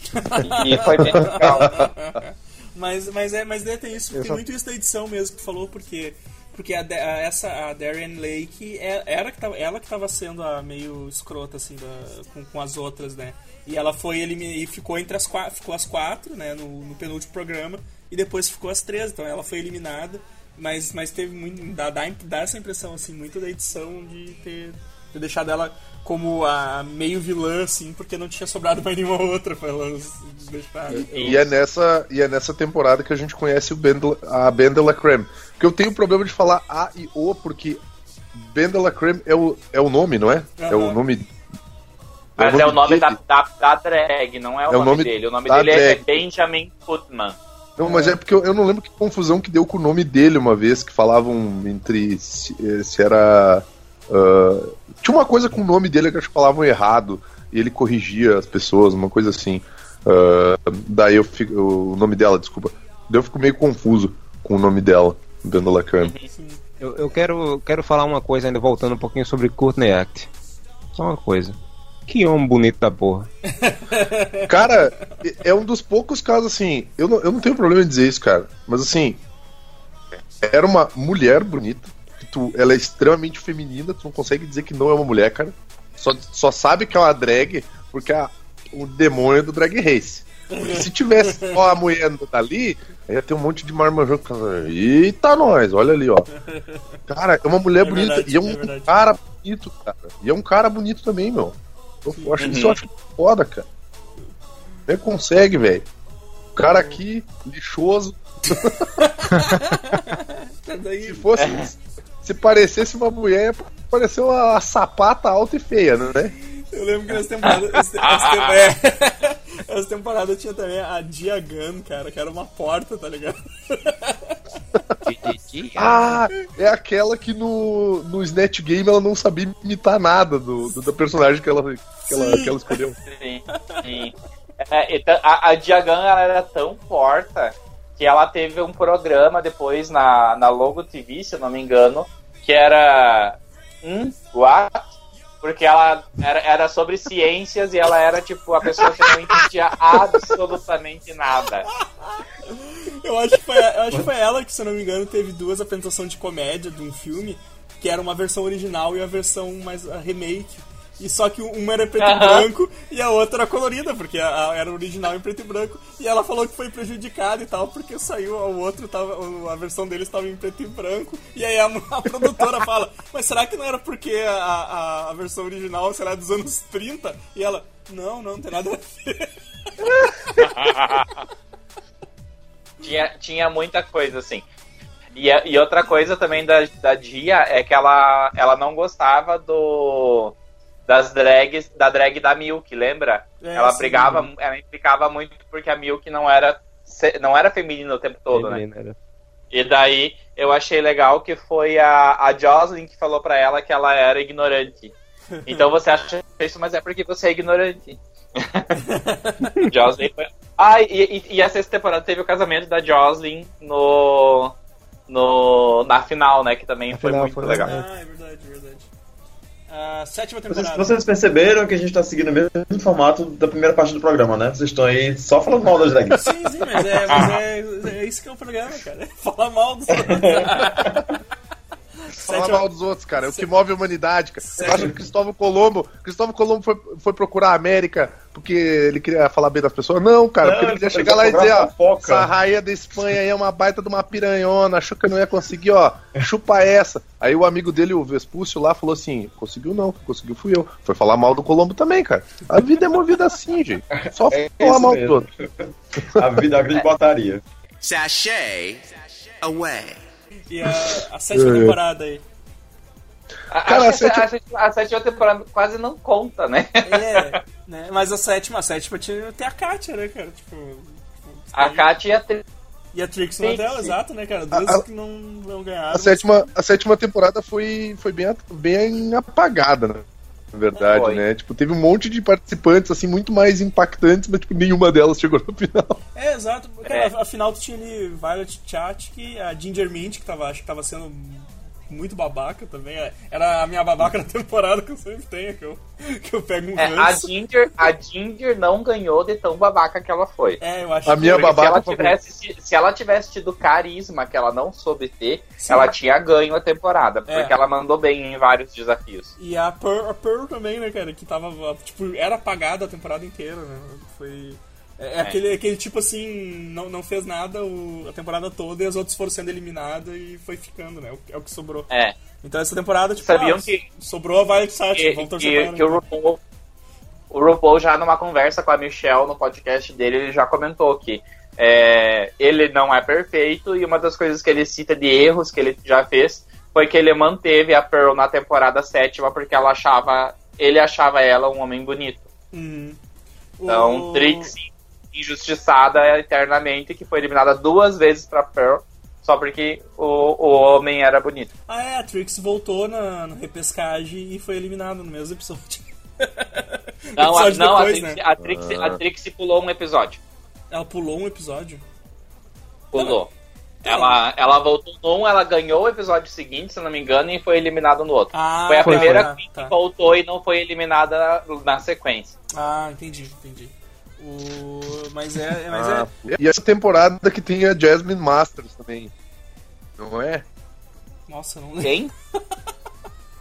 E foi bem legal. *laughs* Mas, mas, é, mas daí tem isso, tem só- muito isso da edição mesmo que tu falou, porque, porque a, a- essa, a Darren Lake, é- era que tava, ela que tava sendo a meio escrota, assim, da, com, com as outras, né? E ela foi eliminada e ficou entre as quatro, ficou as quatro, né, no, no penúltimo programa, e depois ficou as três, então ela foi eliminada, mas, mas teve muito, dá, dá, dá essa impressão, assim, muito da edição de ter, ter deixado ela como a meio vilã, assim, porque não tinha sobrado mais nenhuma outra pra elas deixarem. E é, nessa, e é nessa temporada que a gente conhece o ben, de- a Ben de la Creme. Porque eu tenho o problema de falar A e O, porque Ben de la Creme é o, é o nome, não é? É o nome. Mas é o nome da, dele. da, da drag, não é o, É o nome, nome dele. O nome da dele é drag. Benjamin Putman. Não, mas é porque eu, eu não lembro que confusão que deu com o nome dele uma vez, que falavam entre se, eh, se era. ah, tinha uma coisa com o nome dele que acho que falavam errado. e ele corrigia as pessoas, uma coisa assim. Ah, daí eu fico. O nome dela, desculpa. Daí eu fico meio confuso com o nome dela, vendo Lacan. Eu, eu quero, quero falar uma coisa ainda, voltando um pouquinho sobre Courtney Act. Só uma coisa. Que homem bonito da porra. *laughs* Cara, é- é um dos poucos casos assim. Eu não, eu não tenho problema em dizer isso, cara. Mas assim. Era uma mulher bonita. que Tu, ela é extremamente feminina. Tu não consegue dizer que não é uma mulher, cara. Só, só sabe que é uma drag porque a, o demônio é do drag race. Porque se tivesse só a mulher dali, ia ter um monte de marmanjão. Eita, nós, olha ali, ó. Cara, é uma mulher É bonita. verdade, e é um é cara bonito, cara. E é um cara bonito também, meu. Eu acho, Isso eu acho foda, cara. Nem consegue, velho. O cara aqui, lixoso. Se fosse. Se parecesse uma mulher, ia parecer uma sapata alta e feia, né? eu lembro que nessa temporada. Essa, essa, tem- é, essa temporada tinha também a Diagan, cara, que era uma porta, tá ligado? *laughs* Ah, é aquela que no, no Snatch Game ela não sabia imitar nada do, do, da personagem que ela, que ela, que ela escolheu. Sim, sim. É, então, a, a Diagan ela era tão porta que ela teve um programa depois na, na Logo TV, se eu não me engano, que era. Hum? What? Porque ela era, era sobre ciências e ela era tipo a pessoa que não entendia absolutamente nada. Eu acho, que foi, eu acho que foi ela que, se eu não me engano, teve duas apresentações de comédia de um filme, que era uma versão original e a versão mais a remake. E só que uma era preto e branco e a outra era colorida, porque a, a- era original em preto e branco. E ela falou que foi prejudicada e tal, porque saiu o outro, tava, a versão deles estava em preto e branco. E aí a, *laughs* a produtora fala, mas será que não era porque a, a, a versão original será dos anos 30? E ela, não, não, não tem nada a ver. *laughs* Tinha, tinha muita coisa assim. E, a- e outra coisa também da, da Dia é que ela, ela não gostava do das drags da drag da Milk, lembra? É, ela sim. brigava, ela implicava muito porque a Milk não era se- não era feminina o tempo todo, né? Menina, era- E daí eu achei legal que foi a, a Jocelyn que falou pra ela que ela era ignorante. *laughs* Então você acha isso, mas é porque você é ignorante. *laughs* Jocelyn foi. Ah, e, e, e a sexta temporada teve o casamento da Jocelyn no. no na final, né? Que também foi muito foi legal. legal. Ah, é verdade, é verdade. Sétima Vocês, temporada. vocês perceberam que a gente tá seguindo o mesmo formato da primeira parte do programa, né? Vocês estão aí só falando mal das drags. Sim, sim, mas é, mas é, é isso que é o programa, cara. *laughs* Falar mal dos. *laughs* Falar mal dos outros, cara. É o que move a humanidade, cara. Você acha que Cristóvão Colombo. Cristóvão Colombo foi, foi procurar a América porque ele queria falar bem das pessoas? Não, cara, Não, porque ele queria chegar lá e dizer, ó, fofoca. essa rainha da Espanha aí é uma baita de uma piranhona, achou que eu não ia conseguir, ó, chupa essa. Aí o amigo dele, o Vespúcio, lá falou assim: conseguiu não, conseguiu fui eu. Foi falar mal do Colombo também, cara. A vida é movida assim, gente. Só É falar mal do mesmo. outro. A vida é uma grande *laughs* botaria. Sashay away. E a, a sétima temporada aí. A- Cara, a a, sétima... a sétima temporada quase não conta, né? É, né? Mas a sétima, a sétima tinha, tem a Katia, né, cara? Tipo. A Katia e a Tri- E a Trix Nadal, sim. exato, né, cara? Duas A- a- que não, não ganharam. A sétima, a sétima temporada foi, foi bem, bem apagada, né? Na verdade, Foi. né? Tipo, teve um monte de participantes, assim, muito mais impactantes, mas, tipo, nenhuma delas chegou no *laughs* final. É, exato. Cara, É. afinal tu tinha ali Violet Chachki, a Ginger Mint, que tava, acho que tava sendo muito babaca também. É, Era a minha babaca *laughs* na temporada que eu sempre tenho, que eu, que eu pego um É, a ranço. Ginger, a Ginger não ganhou de tão babaca que ela foi. É, eu acho A que minha babaca se ela, tivesse, se ela tivesse tido carisma que ela não soube ter, Sim. ela tinha ganho a temporada. É. Porque ela mandou bem em vários desafios. E a Pearl, a Pearl também, né, cara? Que tava, tipo, era apagada a temporada inteira, né? Foi... É, é Aquele, aquele tipo assim, não, não fez nada o- a temporada toda e as outras foram sendo eliminadas e foi ficando, né? É o que sobrou. É. Então essa temporada, tipo, Sabiam ah, que- sobrou a Violet vamos torcer que, que o RuPaul, o RuPaul já numa conversa com a Michelle no podcast dele, ele já comentou que é, ele não é perfeito e uma das coisas que ele cita de erros que ele já fez foi que ele manteve a Pearl na temporada sétima porque ela achava, ele achava ela um homem bonito. Uhum. Então, O- Trixie injustiçada eternamente, que foi eliminada duas vezes pra Pearl, só porque o, o homem era bonito. Ah, é, a Trix voltou na, na repescagem e foi eliminada no mesmo episódio. *laughs* Não, a, episódio não depois, a, né? Trixie, a, Trixie, a Trixie pulou um episódio. Ela pulou um episódio. Pulou. Ela, ela voltou num, ela ganhou o episódio seguinte, se não me engano, e foi eliminada no outro. Ah, foi a foi, primeira foi. Queen Tá. que voltou e não foi eliminada na, na sequência. Ah, entendi, entendi. O... Mas é. Mas Ah, é... E essa temporada que tem a Jasmine Masters também. Não é? Nossa, não lembro. Quem? *laughs*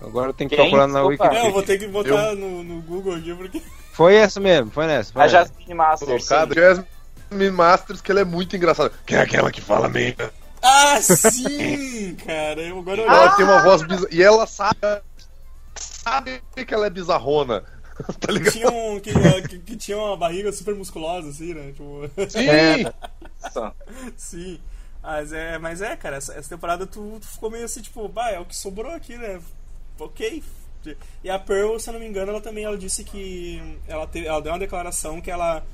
Agora eu tenho que Quem? procurar na. Wikipedia. É, eu vou ter que botar no, no Google aqui porque. Foi essa mesmo, foi nessa. Foi A. Jasmine Masters. Colocada. Jasmine Masters, que ela é muito engraçada. Quem é aquela que fala meio? Ah, sim! *laughs* cara, eu agora eu Ela tem uma voz bizarra. E ela sabe. Sabe que ela é bizarrona. *laughs* tá ligado? tinha um, que, que, que tinha uma barriga super musculosa, assim, né? Tipo, Sim! Nossa. sim. Mas é, mas é, cara, essa, essa temporada tu, tu ficou meio assim, tipo, bah, é o que sobrou aqui, né? Ok. E a Pearl, se eu não me engano, ela também ela disse que. Ela, teve, ela deu uma declaração que ela,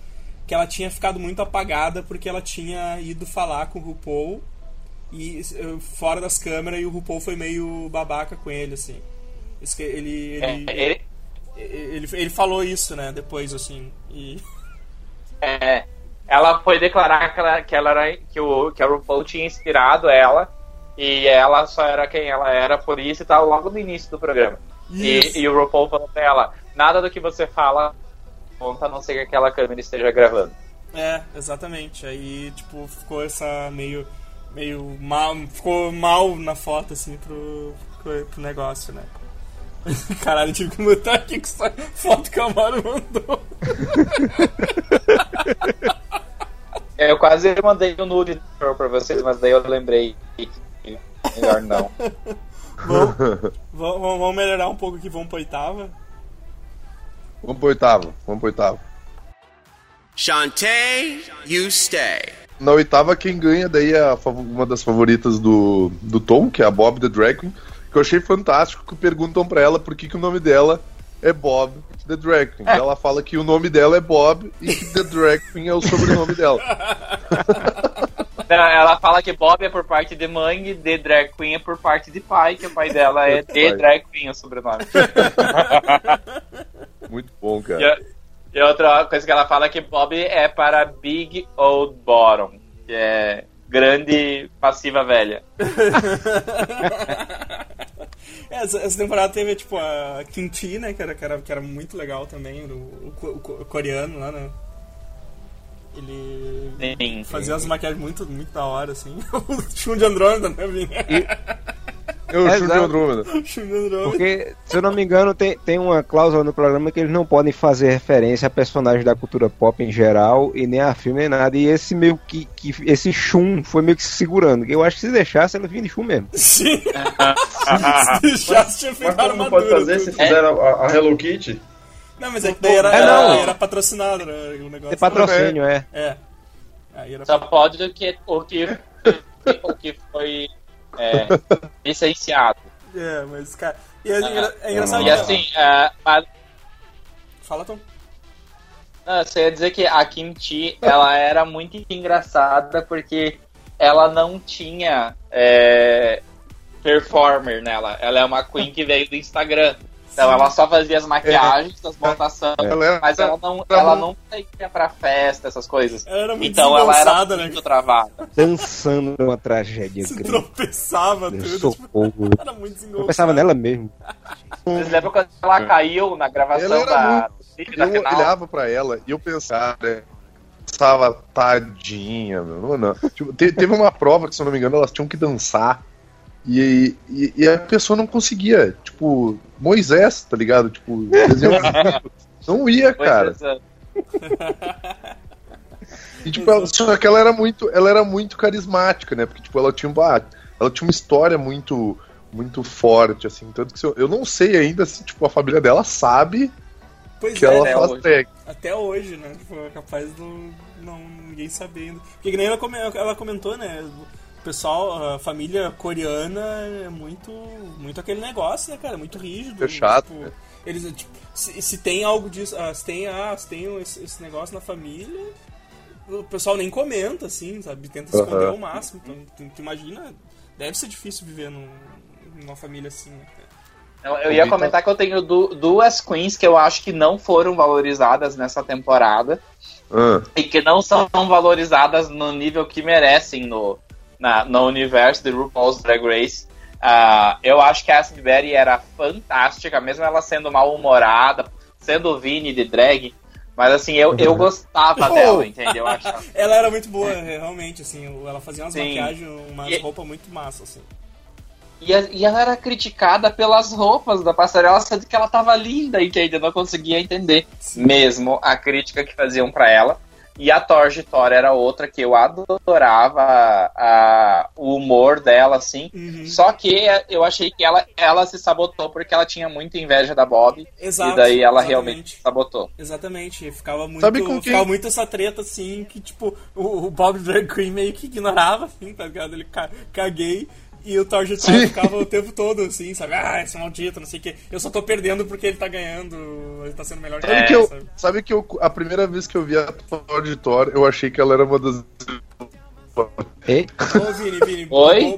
que ela tinha ficado muito apagada porque ela tinha ido falar com o RuPaul e eh, fora das câmeras e o RuPaul foi meio babaca com ele, assim. Que ele, É, ele, ele, ele, falou isso, né, depois, assim. E. *laughs* é, ela foi declarar que, ela, que, ela era, que, o, que a RuPaul tinha inspirado ela e ela só era quem ela era por isso e tal, logo no início do programa. E, e o RuPaul falou pra ela: nada do que você fala conta a não ser que aquela câmera esteja gravando. É, exatamente. Aí, tipo, ficou essa meio. meio mal. Ficou mal na foto, assim, pro, pro, pro negócio, né? *laughs* Caralho, tive que botar aqui com essa foto que a Maru mandou. Eu quase mandei o nude pra vocês, mas daí eu lembrei que melhor não. *laughs* Vamos, vamos, vamos melhorar um pouco aqui, vamos pra oitava. Vamos pro oitavo, vamos pro oitavo. Shantae, you stay. Na oitava, quem ganha daí é uma das favoritas do, do Tom, que é a Bob the Drag Queen, que eu achei fantástico que perguntam pra ela por que, que o nome dela é Bob the Drag Queen. Ela fala que o nome dela é Bob e que the Drag Queen é o sobrenome dela. *laughs* Ela fala que Bob é por parte de mãe e de drag queen é por parte de pai, que o pai dela é *laughs* Pai. drag queen, o sobrenome. *laughs* Muito bom, E, cara. a- e outra coisa que ela fala é que Bob é para Big Old Bottom, que é grande passiva velha. Essa, essa temporada teve, tipo, a Kimchi, né? Que era, que era, que era muito legal também, o, o, o o coreano lá, né? Ele Sim. fazia as maquiagens muito, muito da hora, assim. *laughs* o Chum de Andrômeda, né, Vini? Eu É, exato. Andrômeda. *laughs* Chum. Porque, se eu não me engano, tem, tem uma cláusula no programa que eles não podem fazer referência a personagens da cultura pop em geral e nem a filme nem nada. E esse meio que, que esse Shun foi meio que se segurando. Eu acho que se deixasse, ela vinha de Shun mesmo. *laughs* Sim. Se deixasse, tinha Mas como não pode fazer se fizeram a, a Hello Kitty? Não, mas é que daí era, É, não. era, patrocinado, né? O negócio. É patrocínio, é. É. Aí era Só pode o que, o que, o que foi é, licenciado. É, mas, cara. E é, engra- é engraçado E assim, é, mas Fala, Tom. Não, você ia dizer que a Kimchi, ela era muito engraçada porque ela não tinha é, performer nela. Ela é uma queen que veio do Instagram. Então ela só fazia as maquiagens, as montações, era- mas ela não, ela não ia pra festa, essas coisas. Ela era muito Então ela era né? muito travada. Dançando numa tragédia Se grande. tropeçava tudo. Tipo, Socorro. *laughs* era muito desengonçada. pensava nela mesmo. Vocês lembram quando ela caiu na gravação da, muito- do vídeo da Eu final? olhava pra ela e eu pensava, né, pensava, tadinha, meu. Não, não. Tipo, te- teve uma prova que, se eu não me engano, elas tinham que dançar. E, e, e a pessoa não conseguia. Tipo, Moisés, tá ligado? Tipo, desenho- *laughs* não ia, cara. E, tipo, ela, só que ela era muito, ela era muito carismática, né? Porque, tipo, ela tinha, uma- ela tinha uma história muito, muito forte, assim. Tanto que se eu, eu não sei ainda se, tipo, a família dela sabe Pois que é, ela né? faz hoje. drag. Até hoje, né? Tipo, é capaz de não, não ninguém sabendo. Porque que nem ela, come- ela comentou, né? O pessoal, a família coreana é muito, muito aquele negócio, né, cara? Muito rígido. Fechado, Tipo, né? eles, tipo, se, se tem algo disso, ah, se tem, ah, se tem esse, esse negócio na família, o pessoal nem comenta, assim, sabe? Tenta Aham. esconder ao máximo. Então, tu, tu imagina, deve ser difícil viver num, numa família assim, né? Eu, eu ia comentar que eu tenho du- duas queens que eu acho que não foram valorizadas nessa temporada Ah, e que não são valorizadas no nível que merecem no, na, no universo de RuPaul's Drag Race. Ah, eu acho que a Ashley Berry era fantástica, mesmo ela sendo mal-humorada, sendo o Vini de drag. Mas assim, eu, eu gostava Oh! *laughs* dela, entendeu? Achava- *laughs* Ela era muito boa, realmente, assim. Ela fazia umas Sim. maquiagens, umas E- roupas muito massa, assim. E, a- e ela era criticada pelas roupas da passarela, sendo que ela tava linda, entende? Eu não conseguia entender mesmo a crítica que faziam pra ela. E a Torge Thor era outra que eu adorava a- o humor dela, assim. Uhum. Só que eu achei que ela, ela se sabotou porque ela tinha muita inveja da Bob. Exato, e daí ela exatamente. realmente se sabotou. Exatamente, ficava muito, Sabe com quem- ficava muito essa treta, assim, que, tipo, o, o Bob Drag Queen meio que ignorava, assim, tá ligado? Ele ca caguei e o Thor Thor Sim. ficava o tempo todo, assim, sabe? Ah, esse maldito, não sei o quê. Eu só tô perdendo porque ele tá ganhando, ele tá sendo melhor que Sabe eu, que eu, sabe? sabe que eu, a primeira vez que eu vi a Thor de Thor, eu achei que ela era uma das. Ei, Ô, Vini, Vini, Oi? bugou,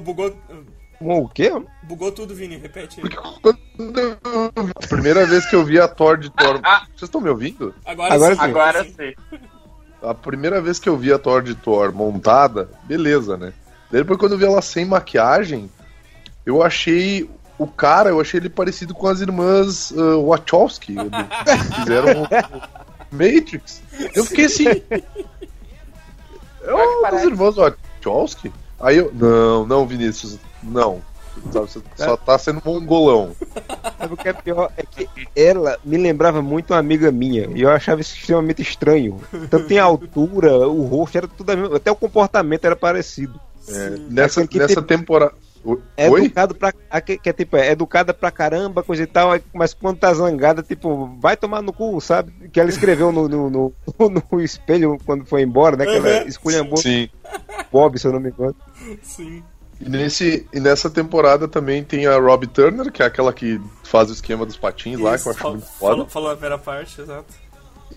bugou, o quê? bugou tudo, Vini, repete aí. Quando eu vi- a primeira vez que eu vi a Thor de Thor. Vocês estão me ouvindo? Agora, Agora sim. sim. Agora sim. A primeira vez que eu vi a Thor de Thor montada, beleza, né? Daí Depois quando eu vi ela sem maquiagem, eu achei o cara, eu achei ele parecido com as irmãs uh, Wachowski, do- que *laughs* fizeram o Matrix. Eu fiquei assim. É parece. irmãs Wachowski? Aí eu. Não, não, Vinícius, não. Sabe, Você só tá sendo mongolão. Sabe o que é pior? É que ela me lembrava muito uma amiga minha. E eu achava isso extremamente estranho. Tanto em altura, o rosto, era tudo a mesma, até o comportamento era parecido. É, nessa Aquele que nessa tem- temporada. É Oi? educado pra. Que, que é tipo, é educada pra caramba, coisa e tal, mas quando tá zangada, tipo, vai tomar no cu, sabe? Que ela escreveu no, no, no, *laughs* no espelho quando foi embora, né? Que ela Uhum. esculhambou Sim. Bob, se eu não me engano. Sim. E, nesse, e nessa temporada também tem a Robbie Turner, que é aquela que faz o esquema dos patins lá, que eu acho Isso, muito falou, foda. falou a primeira parte, exato.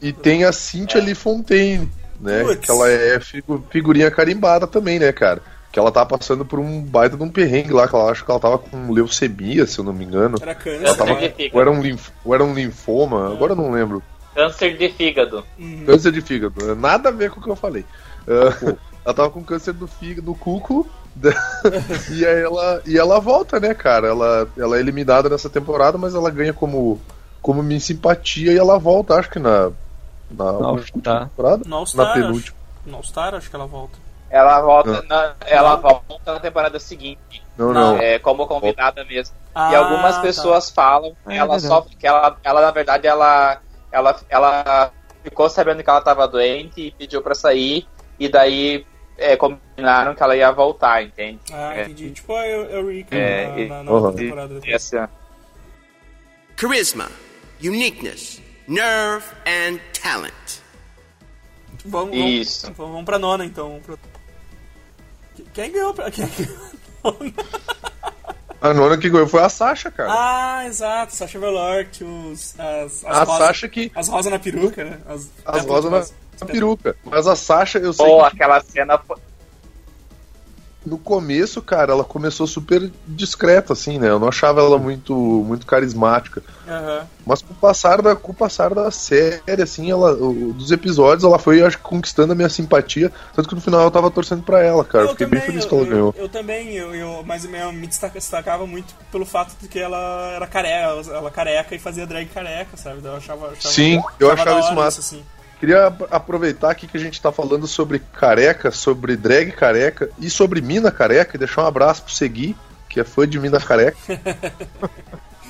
E tem a Cynthia Lee Fontaine, né? Putz. Que ela é figu- figurinha carimbada também, né, cara? Que ela tá passando por um baita de um perrengue lá, que ela acho que ela tava com leucemia, se eu não me engano. Era câncer, Ela tava, né? ou, era um linf, ou era um linfoma, agora eu não lembro. Câncer de fígado. Uhum. Câncer de fígado, nada a ver com o que eu falei. Ah, *laughs* ela tava com câncer do fígado, do cuco, e aí ela, e ela volta, né, cara? Ela, ela é eliminada nessa temporada, mas ela ganha como, como minha simpatia e ela volta, acho que na, na última tá. temporada. No All Na Star, penúltima. acho. No All Star, acho que ela volta. Ela volta, Ah. na, ela volta na temporada seguinte, Não, Não. não. é, como convidada mesmo. Ah, e algumas tá. pessoas falam que É ela sofre, que ela, ela na verdade ela, ela, ela ficou sabendo que ela estava doente e pediu pra sair e daí é, combinaram que ela ia voltar, entende? Ah, É. entendi. Tipo a Eu- Eureka É, na, e- na, na Uhum. temporada. Essa, Charisma, uniqueness, nerve, and talent. Vamos, vamos, Isso. vamos, vamos pra nona, então. Quem ganhou? pra- *laughs* Quem ganhou? A nona que ganhou foi a Sasha, cara. ah, exato. Sasha Velour, que os, as, as a rosas, Sasha que. As rosas na peruca, né? As, As é, rosas na, na peruca. Mas a Sasha, eu sei ou que aquela cena foi- no começo, cara, ela começou super discreta, assim, né? Eu não achava ela muito, muito carismática. Aham. Mas com o passar da, com o passar da série, assim, ela, dos episódios, ela foi, acho que, conquistando a minha simpatia. Tanto que no final eu tava torcendo pra ela, cara. Eu fiquei bem feliz eu, que ela eu- ganhou. Eu, também, eu, eu, mas eu me destaca- destacava muito pelo fato de que ela era careca, ela careca e fazia drag careca, sabe? Eu achava, achava Sim, eu achava da isso massa. assim. Queria ap- aproveitar aqui que a gente tá falando sobre careca, sobre drag careca e sobre mina careca e deixar um abraço pro Segui, que é fã de mina careca. *laughs*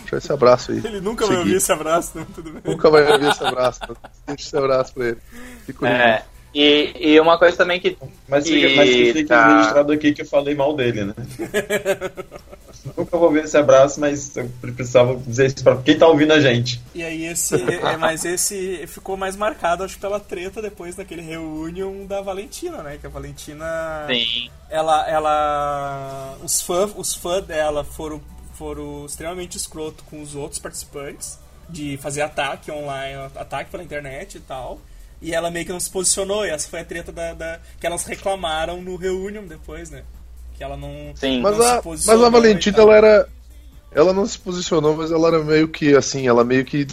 Deixa esse abraço aí. Ele nunca vai Segui. ouvir esse abraço, né? Tudo bem. Nunca vai ver esse abraço. mas Deixa esse abraço pra ele. Fico é, e, e uma coisa também que Mas fica, mas que Tá. registrado aqui que eu falei mal dele, né? *laughs* Nunca vou ver esse abraço, mas eu precisava dizer isso pra quem tá ouvindo a gente. E aí esse, é, mas esse ficou mais marcado, acho que pela treta depois daquele reunion da Valentina, né? Que a Valentina, Sim. ela, ela, os fãs, os fãs dela foram, foram extremamente escroto com os outros participantes de fazer ataque online, ataque pela internet e tal. E ela meio que não se posicionou, e essa foi a treta da, da- que elas reclamaram no reunion depois, né? Que ela não. Sim. Mas não a, se mas a Valentina, ela era. ela não se posicionou, mas ela era meio que assim, ela meio que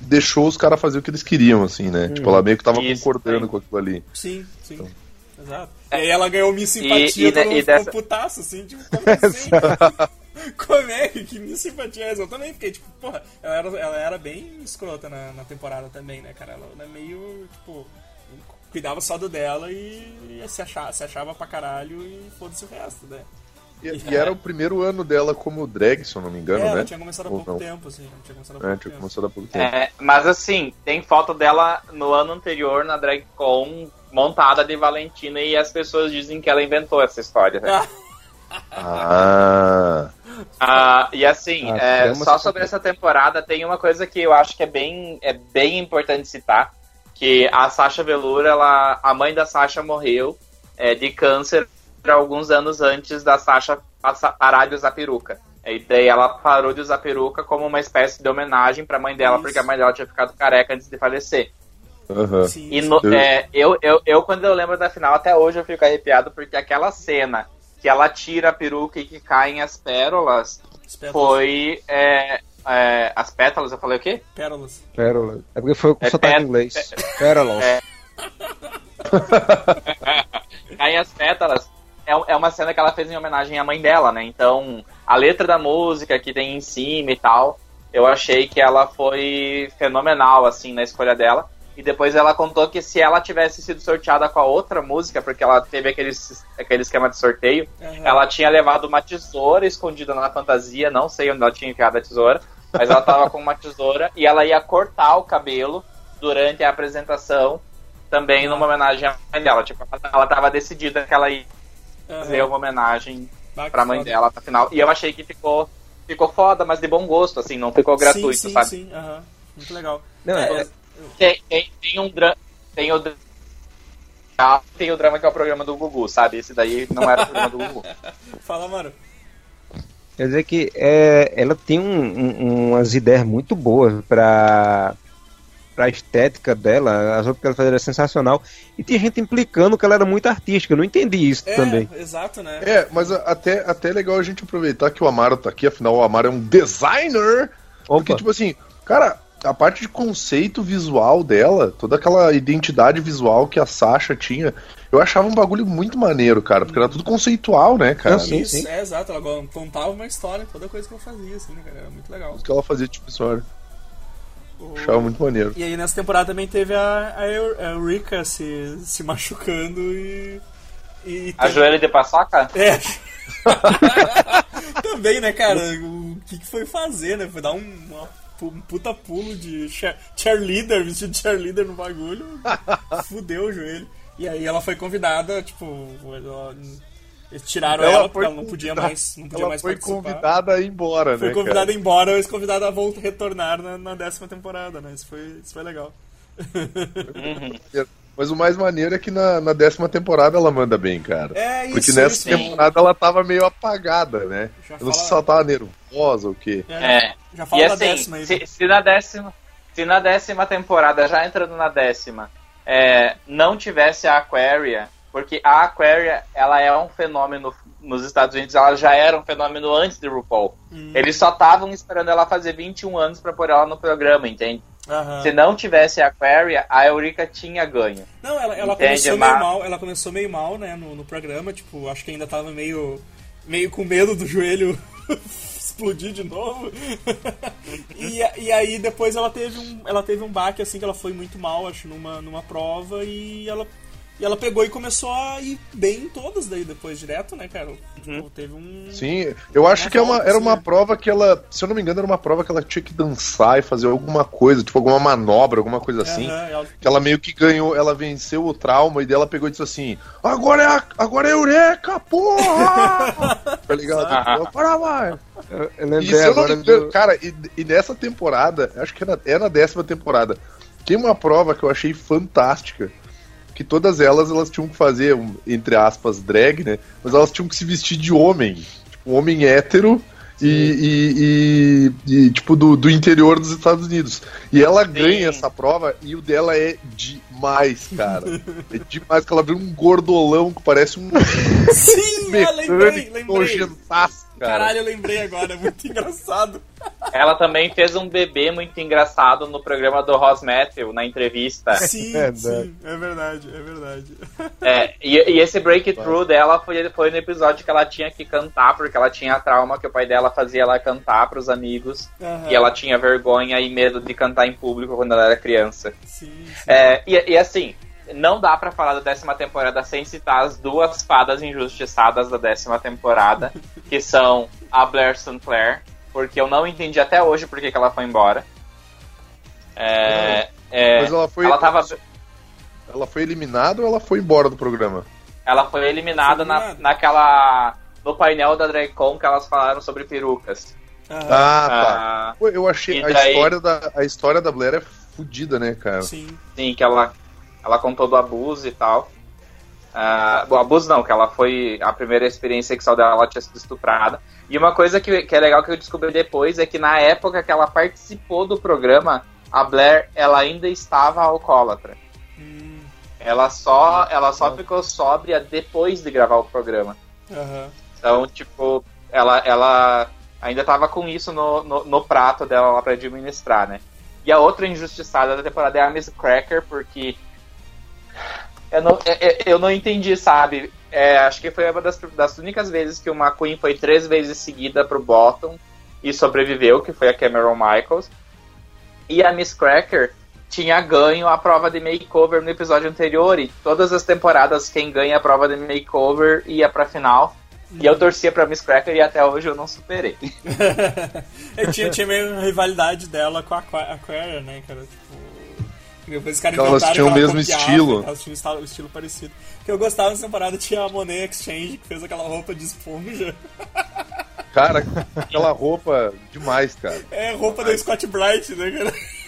deixou os caras fazer o que eles queriam, assim, né? Tipo, ela meio que tava Isso, concordando sim. com aquilo ali. Sim, sim. Exato. E aí ela ganhou minha simpatia. E- e e ficou dessa- putaço, assim, tipo, *laughs* como assim? Como é que minha simpatia é essa? Eu também fiquei, tipo, porra, ela era, ela era bem escrota na, na temporada também, né, cara? Ela era meio, tipo, cuidava só do dela e, se, achava, se achava pra caralho e foda-se o resto, né? E, e era o primeiro ano dela como drag, se eu não me engano, é, ela né? tinha começado há Ou pouco não? tempo, assim, ela tinha começado há É, pouco tinha tempo. começado há pouco tempo. É, mas assim, tem foto dela no ano anterior na DragCon montada de Valentina e as pessoas dizem que ela inventou essa história. né? *laughs* Ah, Ah, e assim, Ah, é, só sobre essa temporada, tem uma coisa que eu acho que é bem, é bem importante citar, que a Sasha Velour, ela, a mãe da Sasha morreu é, de câncer alguns anos antes da Sasha parar de usar peruca. E daí ela parou de usar peruca como uma espécie de homenagem pra mãe dela, Isso. porque a mãe dela tinha ficado careca antes de falecer. Sim, E no- Eu- é, eu, eu, eu, quando eu lembro da final, até hoje eu fico arrepiado, porque aquela cena que ela tira a peruca e que caem as pérolas As foi. é, é, as pétalas, eu falei o quê? Pérolas. Pérola. É porque foi com É sotaque em inglês. Pérola. É. *laughs* Caem as pétalas. É, é uma cena que ela fez em homenagem à mãe dela, né? Então, a letra da música que tem em cima e tal, eu achei que ela foi fenomenal, assim, na escolha dela. E depois ela contou que se ela tivesse sido sorteada com a outra música, porque ela teve aquele, aquele esquema de sorteio, Aham. ela tinha levado uma tesoura escondida na fantasia, não sei onde ela tinha enfiado a tesoura, mas ela tava com uma tesoura e ela ia cortar o cabelo durante a apresentação, também numa homenagem à mãe dela. Tipo, ela tava decidida que ela ia fazer Aham. uma homenagem que pra mãe foda. dela na final. E eu achei que ficou, ficou foda, mas de bom gosto, assim, não ficou gratuito, sim, sim, sabe? Sim, aham. Muito legal. Não, É, é- Tem, tem, tem um drama. Tem o, tem o drama que é o programa do Gugu, sabe? Esse daí não era o programa do Gugu. *laughs* Fala, mano. Quer dizer que é, ela tem um- um- umas ideias muito boas pra, pra estética dela, as roupas que ela fazia era sensacional. E tinha gente implicando que ela era muito artística, eu não entendi isso É, também. exato, né? É, mas até, até é legal a gente aproveitar que o Amaro tá aqui, afinal o Amaro é um designer. Porque, Opa. tipo assim, cara, a parte de conceito visual dela, toda aquela identidade visual que a Sasha tinha, eu achava um bagulho muito maneiro, cara, porque era tudo conceitual, né, cara? Sim, Isso, sim. é exato. Ela contava uma história, toda coisa que ela fazia, assim, né, cara? Era muito legal. Tudo que ela fazia, tipo, história. O- Achava muito maneiro. E aí nessa temporada também teve a, a Eu- a Eureka se, se machucando e. e A teve- joelha de paçoca? É. *laughs* Também, né, cara? O que, que foi fazer, né? Foi dar um, uma- um puta pulo de cheer- cheerleader, vestido de cheerleader no bagulho. *laughs* Fudeu o joelho. E aí ela foi convidada, tipo, ela- eles tiraram ela, Ela porque foi ela não podia mais, não podia Ela mais foi participar. convidada a ir embora, Foi né, convidada cara? a ir embora, mas convidada a voltar, retornar na, na décima temporada, né? Isso foi, isso foi legal. Mas o mais maneiro é que na, na décima temporada ela manda bem, cara. É isso, Porque nessa isso. temporada ela tava meio apagada, né? Já Eu não sei se ela tava nervosa ou o quê. É. Já fala E da assim, décima aí. se, se na décima, se na décima temporada, já entrando na décima, é, não tivesse a Aquaria, porque a Aquaria, ela é um fenômeno nos Estados Unidos, ela já era um fenômeno antes de RuPaul. Hum. Eles só estavam esperando ela fazer 21 anos pra pôr ela no programa, entende? Aham. Se não tivesse a Aquaria, a Eurica tinha ganho. Não, ela, ela começou mas- meio mal, ela começou meio mal, né, no, no programa, tipo, acho que ainda tava meio, meio com medo do joelho *laughs* explodir de novo. *laughs* e, e aí depois ela teve um, ela teve um baque assim que ela foi muito mal, acho, numa, numa prova e ela e ela pegou e começou a ir bem em todas daí depois direto, né, cara? Tipo, teve um Sim, eu acho Uma que é uma, era sim. uma prova que ela, se eu não me engano, era uma prova que ela tinha que dançar e fazer alguma coisa, tipo alguma manobra, alguma coisa assim. Ela- Que ela meio que ganhou, ela venceu o trauma e dela pegou e disse assim: Agora é, a, agora é Eureka, porra! *laughs* tá ligado? Agora vai! Eu, eu E lembrei se eu não agora me engano, do... cara, e, e nessa temporada, acho que é na, é na décima temporada, tem uma prova que eu achei fantástica. Que todas elas, elas tinham que fazer, entre aspas, drag, né? Mas elas tinham que se vestir de homem. Tipo, um homem hétero e, e- e- e, tipo, do, do interior dos Estados Unidos. E ela ganha essa prova e o dela é demais, cara. é demais, que ela vê um gordolão que parece um *laughs* Sim, ah, lembrei, mecânico lembrei. Cara. Caralho, eu lembrei agora, é muito *laughs* engraçado. Ela também fez um bebê muito engraçado no programa do Ross Matthew, na entrevista. Sim, *laughs* Verdade. sim, é verdade, é verdade. É, e, e esse breakthrough dela foi, foi no episódio que ela tinha que cantar, porque ela tinha trauma que o pai dela fazia ela cantar pros amigos. Aham. E ela tinha vergonha e medo de cantar em público quando ela era criança. Sim, sim. É, e, e assim, não dá pra falar da décima temporada sem citar as duas fadas injustiçadas da décima temporada, *laughs* que são a Blair Sinclair, porque eu não entendi até hoje por que que ela foi embora. É, é, Mas ela foi, ela tava. ela foi eliminada ou ela foi embora do programa? Ela foi eliminada Foi na, naquela. no painel da DragCon que elas falaram sobre perucas. Aham, Ah, tá. Ah, eu achei a daí? história, da, a história da Blair é fodida, né, cara? sim. sim, que ela, ela contou do abuso e tal. Ah, o abuso não, que ela foi. A primeira experiência sexual dela ela tinha sido estuprada. E uma coisa que, que é legal que eu descobri depois é que na época que ela participou do programa, a Blair ela ainda estava alcoólatra. Hum, Ela só, ela só ficou sóbria depois de gravar o programa. aham. Então, tipo, ela, ela ainda tava com isso no, no, no prato dela lá pra administrar, né? E a outra injustiçada da temporada é a Miss Cracker, porque eu não, é- é- eu não entendi, sabe? É, acho que foi uma das, das únicas vezes que uma Queen foi três vezes seguida pro bottom e sobreviveu, que foi a Cameron Michaels. E a Miss Cracker tinha ganho a prova de makeover no episódio anterior, e todas as temporadas quem ganha a prova de makeover ia pra final. E eu torcia pra Miss Cracker e até hoje eu não superei. *laughs* Eu tinha, tinha meio rivalidade dela com a Aqua- Aquaria, né, cara? Tipo. Depois os caras Elas inventaram tinham o mesmo estilo. Elas tinham um estilo, um estilo parecido. O que eu gostava nessa temporada tinha a Monet Exchange, que fez aquela roupa de esponja. *laughs* Cara, aquela roupa demais, cara. É roupa da Scott Bright, né, cara? *laughs*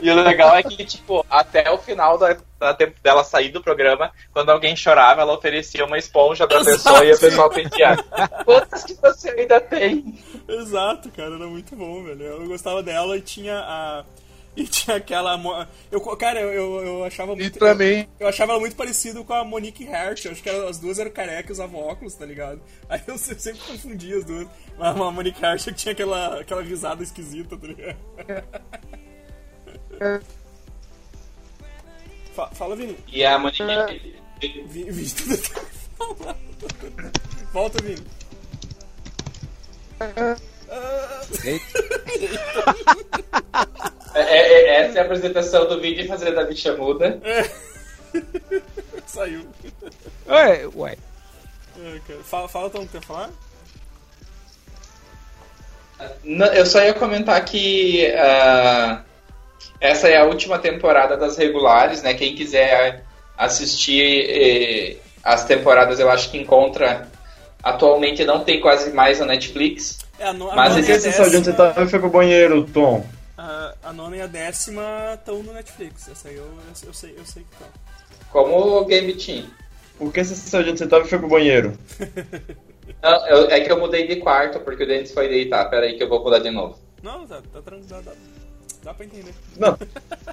E o legal é que, tipo, até o final da, da dela sair do programa, quando alguém chorava, ela oferecia uma esponja pra pessoa e a pessoa pedia quantas que você ainda tem? Exato, cara, era muito bom, velho. Eu gostava dela e tinha a. E tinha aquela. Eu, cara, eu, eu, eu achava E muito. também, Eu achava ela muito parecido com a Monique Hart. Eu acho que as duas eram carecas e usavam óculos, tá ligado? Aí eu se- sempre confundia as duas. Mas a Monique Hart que tinha aquela, aquela risada esquisita, tá ligado? *laughs* Fa- Fala, Vini. E a Monique. Vini, Vini tá falando. Volta, Vini. *laughs* É, é- essa é a apresentação do vídeo fazendo a bicha muda. *laughs* Saiu. Ué, ué. É. Fala, fala Tom, quer falar? Não, eu só ia comentar que ah, essa é a última temporada das regulares, né? Quem quiser assistir eh, as temporadas, eu acho que encontra. Atualmente não tem quase mais na Netflix. É, a, no, a Mas a só de onde você tava e foi pro banheiro, Tom. A, nona e a décima estão no Netflix. Essa aí eu, eu, eu sei, eu sei que estão. Como o Game Team. Por que você saiu de onde você tava e foi pro banheiro? *laughs* Não, eu- é que eu mudei de quarto porque o Denis foi deitar. Pera aí que eu vou mudar de novo. Não, tá, tá tranquilo. Dá, dá, pra entender. Não,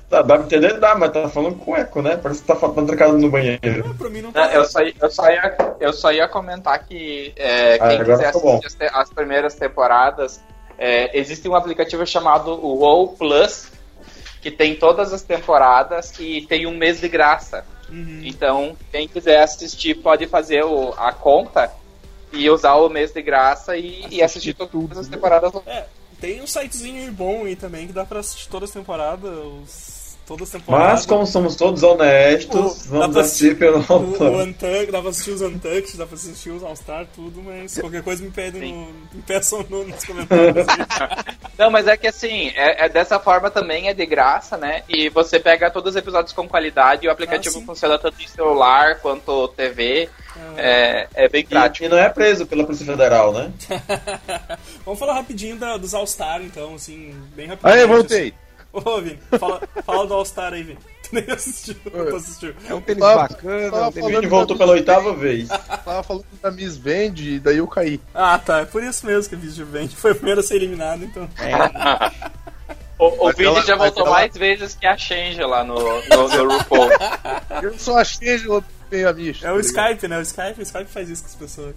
dá, dá pra entender? Dá, mas tá falando com eco, né? Parece que tá faltando trancado no banheiro. Não, pra mim não Não, tá. eu, só, ia- eu, só ia, eu só ia comentar que é, Ah, quem agora quiser assistir as, te- as primeiras temporadas, é, existe um aplicativo chamado o WoW Plus, que tem todas as temporadas e tem um mês de graça. Uhum. Então, quem quiser assistir pode fazer o- a conta e usar o mês de graça e, e assistir todas as temporadas. É, tem um sitezinho bom aí também que dá pra assistir todas as temporadas. Os, todas as temporadas. Mas como somos todos honestos, O- dá vamos assistir pelo O, o dá pra assistir os Untucked, dá pra assistir os All-Star, tudo, mas qualquer coisa me pedem no, me peçam no, nos comentários. aí. *laughs* Não, mas é que assim, é, é dessa forma também, é de graça, né? E você pega todos os episódios com qualidade e o aplicativo Ah, funciona tanto em celular quanto TV. Ah. É, é bem E, prático. e não é preso pela Polícia Federal, né? *laughs* Vamos falar rapidinho da- dos All-Star, então, assim, bem rapidinho. Aê, voltei! Ô, Vini, fala, fala do All-Star aí, Vini. Tu nem assistiu, não tu assistiu. É um tênis Tava- bacana, tava. O vídeo voltou pela oitava vez. Tava falando da Miss Band e daí eu caí. Ah, tá, é por isso mesmo que a Vídeo Vende foi o primeiro a ser eliminado, então. *laughs* O, o vídeo ela- já voltou ela- mais vezes que a Change lá no, no, no RuPaul. *laughs* Eu só achei, eu, vem a Misha. É o tá? Skype, né? O Skype, o Skype faz isso com as pessoas.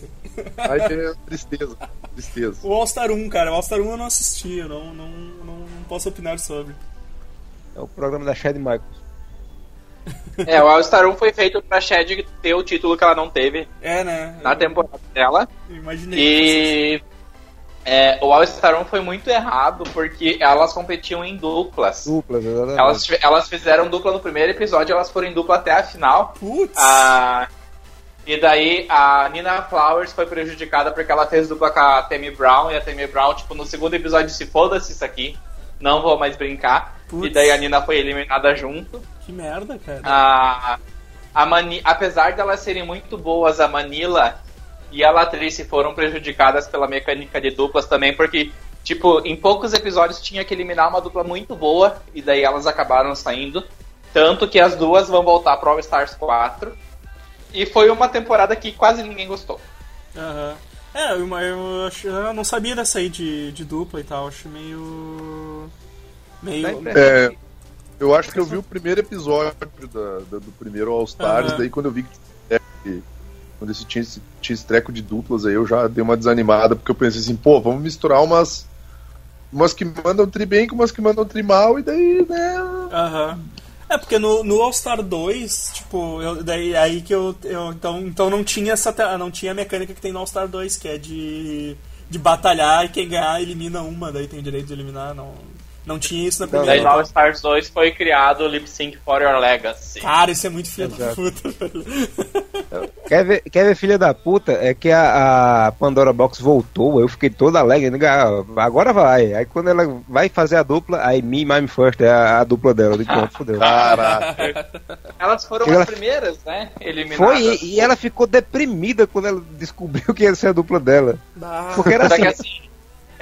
cara. Aí é tristeza. Tristeza. O All-Star 1, cara. O All-Star 1 eu não assisti, eu não, não, não, não posso opinar sobre. É o programa da Chad Michaels. É, o All-Star 1 foi feito pra Shed ter o título que ela não teve É, né? na temporada dela. Eu imaginei. E é, o All-Star 1 foi muito errado porque elas competiam em duplas. Duplas, exatamente. Elas, elas fizeram dupla no primeiro episódio, elas foram em dupla até a final. Putz! Ah, e daí a Nina Flowers foi prejudicada porque ela fez dupla com a Tammy Brown e a Tammy Brown, tipo, no segundo episódio se foda-se isso aqui, não vou mais brincar. E daí a Nina foi eliminada junto. Que merda, cara. A, a Mani, apesar de elas serem muito boas, a Manila e a Latrice foram prejudicadas pela mecânica de duplas também, porque, tipo, em poucos episódios tinha que eliminar uma dupla muito boa, e daí elas acabaram saindo. Tanto que as duas vão voltar pro All Stars 4. E foi uma temporada que quase ninguém gostou. Aham. É, eu, eu, eu não sabia dessa aí de, de dupla e tal. Acho meio. Meio. É, eu acho que eu vi o primeiro episódio da- da- do primeiro All Stars, Aham. daí quando eu vi que quando esse tinha, esse tinha esse treco de duplas aí, eu já dei uma desanimada, porque eu pensei assim, pô, vamos misturar umas umas que mandam tri bem com umas que mandam tri mal, e daí, né... Aham. É, porque no, no All-Star 2, tipo, eu, daí aí que eu, eu. então, então não tinha essa. Não tinha a mecânica que tem no All-Star 2, que é de. de batalhar e quem ganhar elimina uma, daí tem o direito de eliminar. Não, não tinha isso na Daí primeira. no All Stars 2 foi criado o Lip Sync for Your Legacy. Cara, isso é muito filho da Exato. puta, velho. Quer ver, quer ver, filha da puta? É que a, a Pandora Box voltou, eu fiquei toda alegre? Ah, agora vai. Aí quando ela vai fazer a dupla, aí Me, Mime First é a, a dupla dela. Eu digo, pronto, fodeu. Caraca. Elas foram Ela- as primeiras, né? Eliminadas. Foi, e, e ela ficou deprimida quando ela descobriu que ia ser a dupla dela. Porque era assim, assim,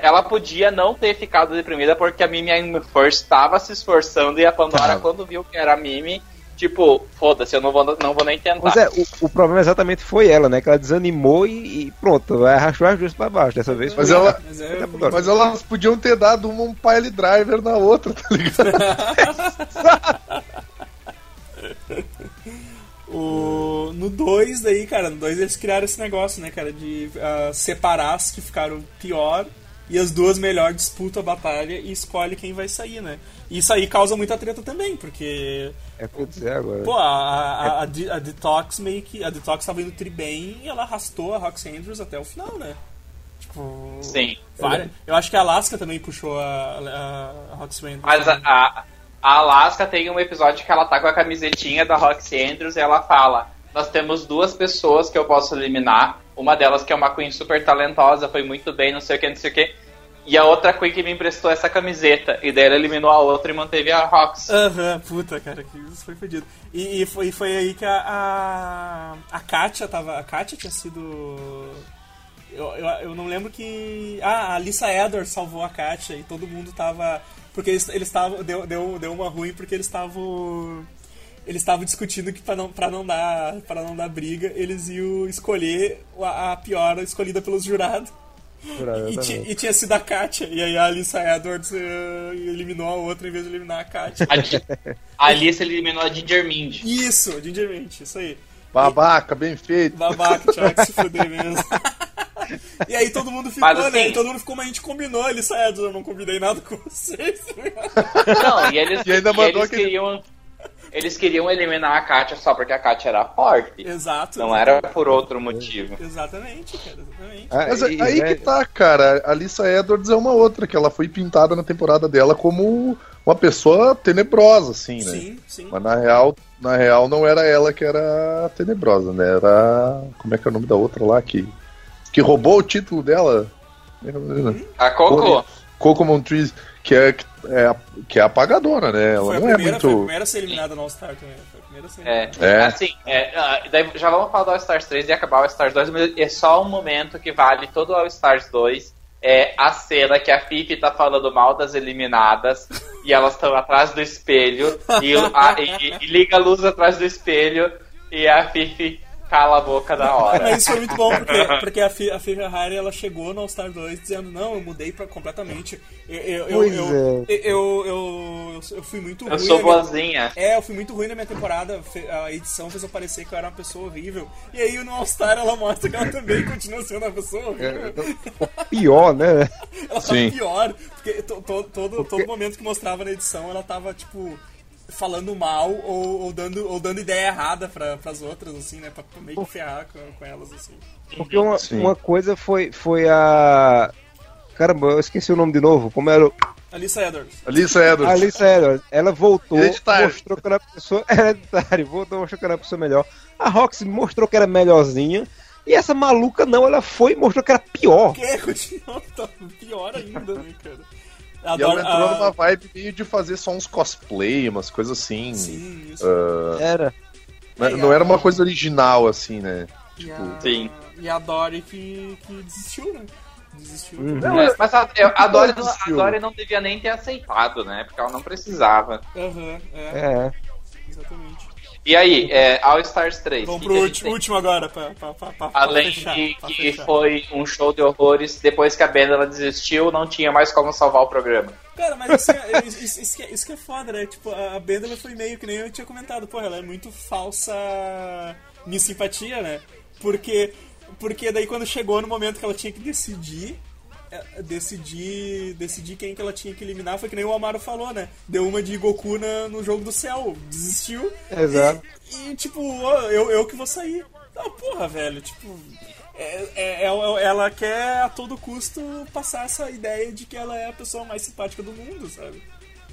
ela podia não ter ficado deprimida porque a Mimi I'm First estava se esforçando e a Pandora, Tava. quando viu que era a Mimi, tipo, foda-se, eu não vou, não vou nem tentar. Mas é, o, o problema exatamente foi ela, né? Que ela desanimou e, e pronto, arrastou as duas pra baixo. Dessa vez Mas ela- Mas é, Mas elas podiam ter dado uma um pile driver na outra, tá ligado? *laughs* O, no 2 daí, cara, no 2 eles criaram esse negócio, né, cara, de ah, separar as que ficaram pior e as duas melhor disputam a batalha e escolhe quem vai sair, né? E isso aí causa muita treta também, porque É ia dizer agora. Pô, a, a, a, a Detox meio que. A Detox tava indo tri bem e ela arrastou a Rox Andrews até o final, né? Tipo. Sim. várias- Eu acho que a Alaska também puxou a, a, a Rox Andrews. Mas a, a, a Alaska tem um episódio que ela tá com a camisetinha da Roxy Andrews e ela fala: Nós temos duas pessoas que eu posso eliminar. Uma delas que é uma Queen super talentosa, foi muito bem, não sei o que, não sei o que. E a outra Queen que me emprestou essa camiseta. E daí ela eliminou a outra e manteve a Rox. Aham, puta, cara, que isso foi fodido. E, e foi, foi aí que a, a. A Katia tava. A Katia tinha sido. Eu, eu, eu não lembro que. Ah, a Lisa Edwards salvou a Katia e todo mundo tava. Porque eles estavam. Deu, deu, deu uma ruim porque eles estavam. Eles estavam discutindo que pra não, pra, não dar, pra não dar briga, eles iam escolher a, a pior escolhida pelos jurados. E, ti- e tinha sido a Katia. E aí a Lisa Edwards eh, eliminou a outra em vez de eliminar a Katia. A, Alice eliminou a Ginger Mind. Isso, Ginger Mint, isso aí. Babaca, bem feito. Babaca, tinha que se fuder mesmo. E aí todo mundo ficou, Mas, né? assim- E todo mundo ficou, mas a gente combinou, ele saiu, eu não combinei nada com vocês. Não, e eles, E ainda e mandou eles aquele- queriam. Eles queriam eliminar a Katia só porque a Katia era forte. Exato. Não era por outro motivo. Exatamente, cara, exatamente. Ah, Mas aí né, que tá, cara. A Lisa Edwards é uma outra, que ela foi pintada na temporada dela como uma pessoa tenebrosa, assim, né? Sim, sim. Mas na real, na real não era ela que era tenebrosa, né? Era. Como é que é o nome da outra lá que. Que roubou o título dela? A Coco? Coco Montrese, que é, que é, a- que é apagadora, né? Ela Foi a, não é primeira, foi a muito. primeira a ser eliminada no All-Star também. Foi a primeira a ser É, eliminada. É. assim, é, ah, daí já vamos falar do All Stars 3 e acabar o All Stars 2, mas é só um momento que vale todo o All Stars 2. É a cena que a Fifi tá falando mal das eliminadas *laughs* e elas estão atrás do espelho e, a- e- e liga a luz atrás do espelho e a Fifi cala a boca da hora. Mas isso foi muito bom, porque, *laughs* porque a, Fi, a Fi Ferrari ela chegou no All-Star 2 dizendo: Não, eu mudei pra, completamente. Eu, eu, eu, Pois eu, é. eu, eu, eu, eu fui muito Eu ruim. sou na minha- boazinha. É, eu fui muito ruim na minha temporada. A edição fez eu parecer que eu era uma pessoa horrível. E aí no All-Star ela mostra que ela também continua sendo uma pessoa horrível. Pior, né? *laughs* Ela Sim. tava pior. Porque to, to- todo, todo momento que mostrava na edição, ela tava, tipo, falando mal ou, ou dando, ou dando ideia errada pra, pras outras, assim, né? Pra, pra meio que ferrar com, com elas, assim. Porque uma, Sim. uma coisa foi, foi a. Caramba, eu esqueci o nome de novo. Como era? o- Alissa Edwards. Alissa Edwards. A Alice Edwards. Ela voltou, Hereditário. mostrou que era uma pessoa. *laughs* Hereditário, voltou, mostrou que era uma pessoa melhor. A Roxy mostrou que era melhorzinha. E essa maluca não, ela foi e mostrou que era pior. Que continuou tá pior ainda, né, cara? Eu E ela adoro entrou a- numa vibe meio de fazer só uns cosplay, umas coisas assim. Sim, isso. Era. Não- É, não era uma coisa original, assim, né? E a, Sim. E a Dory que, que desistiu, né? Desistiu. Uhum. Mas a, eu- a, Dory, não- a. Dory não devia nem ter aceitado, né? Porque ela não precisava. Aham, é, É. exatamente. E aí, é, All Stars 3. Vamos pro último, último agora, pra, pra, pra, Além fechar. de que foi um show de horrores, depois que a banda ela desistiu, não tinha mais como salvar o programa. Cara, mas assim, é- isso, isso que é, isso que é foda, né? Tipo, a Bendela foi meio que nem eu tinha comentado. Porra, ela é muito falsa minha simpatia, né? Porque, porque daí quando chegou no momento que ela tinha que decidir, decidir, decidir quem que ela tinha que eliminar, foi que nem o Amaro falou, né? Deu uma de Goku na, no jogo do céu, desistiu. Exato. E, e, tipo, eu, eu que vou sair. Ah, porra, velho, tipo... é- é- é- ela quer a todo custo passar essa ideia de que ela é a pessoa mais simpática do mundo, sabe?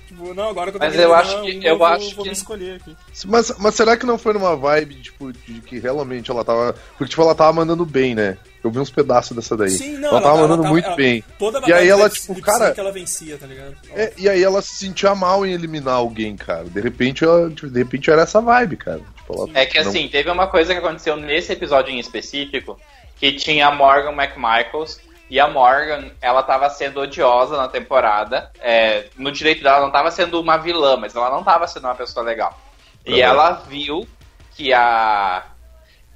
Tipo, não, agora que eu tô Mas eu acho que- eu vou, acho vou que- escolher aqui. Mas, mas será que não foi numa vibe, tipo, de que realmente ela tava. Porque, tipo, ela tava mandando bem, né? Eu vi uns pedaços dessa daí. Sim, não, ela, tava mandando tava- muito ela- bem. Toda E aí ela, tipo, cara. sync ela vencia, tá ligado? É, e aí ela se sentia mal em eliminar alguém, cara. De repente, ela, tipo, de repente era essa vibe, cara. Tipo, ela É que não- assim, teve uma coisa que aconteceu nesse episódio em específico, que tinha a Morgan McMichaels, e a Morgan, ela tava sendo odiosa na temporada. é, no direito dela, não tava sendo uma vilã, mas ela não tava sendo uma pessoa legal. E Uhum. ela viu que a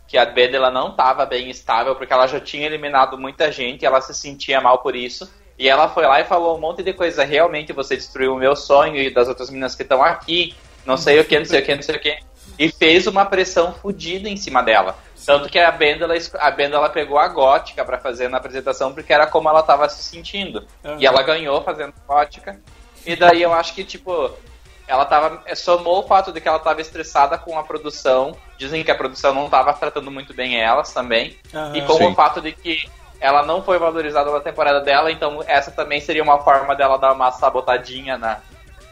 que a Beda ela não tava bem estável, porque ela já tinha eliminado muita gente e ela se sentia mal por isso. E ela foi lá e falou um monte de coisa. Realmente você destruiu o meu sonho e das outras meninas que estão aqui. Não sei o que, não sei o que, não sei o que. E fez uma pressão fodida em cima dela. Tanto que a Benda, ela, a Benda ela pegou a gótica pra fazer na apresentação, porque era como ela tava se sentindo. Aham. E ela ganhou fazendo gótica. E daí eu acho que, tipo, ela tava. é, Somou o fato de que ela tava estressada com a produção. Dizem que a produção não tava tratando muito bem elas também. Aham. E com Sim. o fato de que ela não foi valorizada na temporada dela, então essa também seria uma forma dela dar uma sabotadinha na,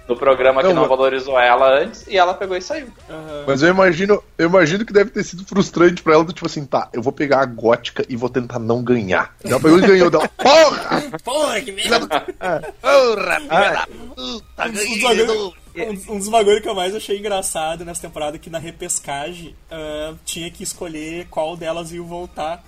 no programa que Não, não mas- valorizou ela antes, e ela pegou e saiu. Aham. Mas eu imagino, eu imagino que deve ter sido frustrante pra ela, do tipo assim, tá, eu vou pegar a gótica e vou tentar não ganhar. Ela pegou e ganhou dela. *laughs* Porra! Porra, que merda! Porra! Tá Um um- um dos bagulho que eu mais achei engraçado nessa temporada é que na repescagem ah, tinha que escolher qual delas ia voltar.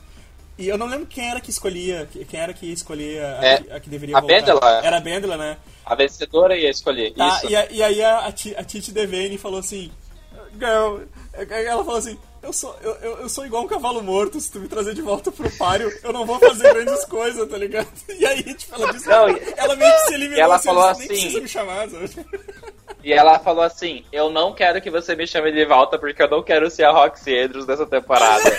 E eu não lembro quem era que escolhia, quem era que ia escolher a, É, que, a que deveria a voltar. Bendela. Era a Bendela, né? A vencedora ia escolher Tá, isso. e, a- e aí a, a Titi Devane falou assim: Girl, ela falou assim. Eu sou, eu, eu, sou igual um cavalo morto, se tu me trazer de volta pro páreo, eu não vou fazer grandes *laughs* coisas, tá ligado? E aí, tipo, ela disse, Não, ela meio que se eliminou, ela assim, falou assim- precisa me chamar, sabe? E ela falou assim: Eu não quero que você me chame de volta porque eu não quero ser a Roxy Andrews dessa temporada. *laughs*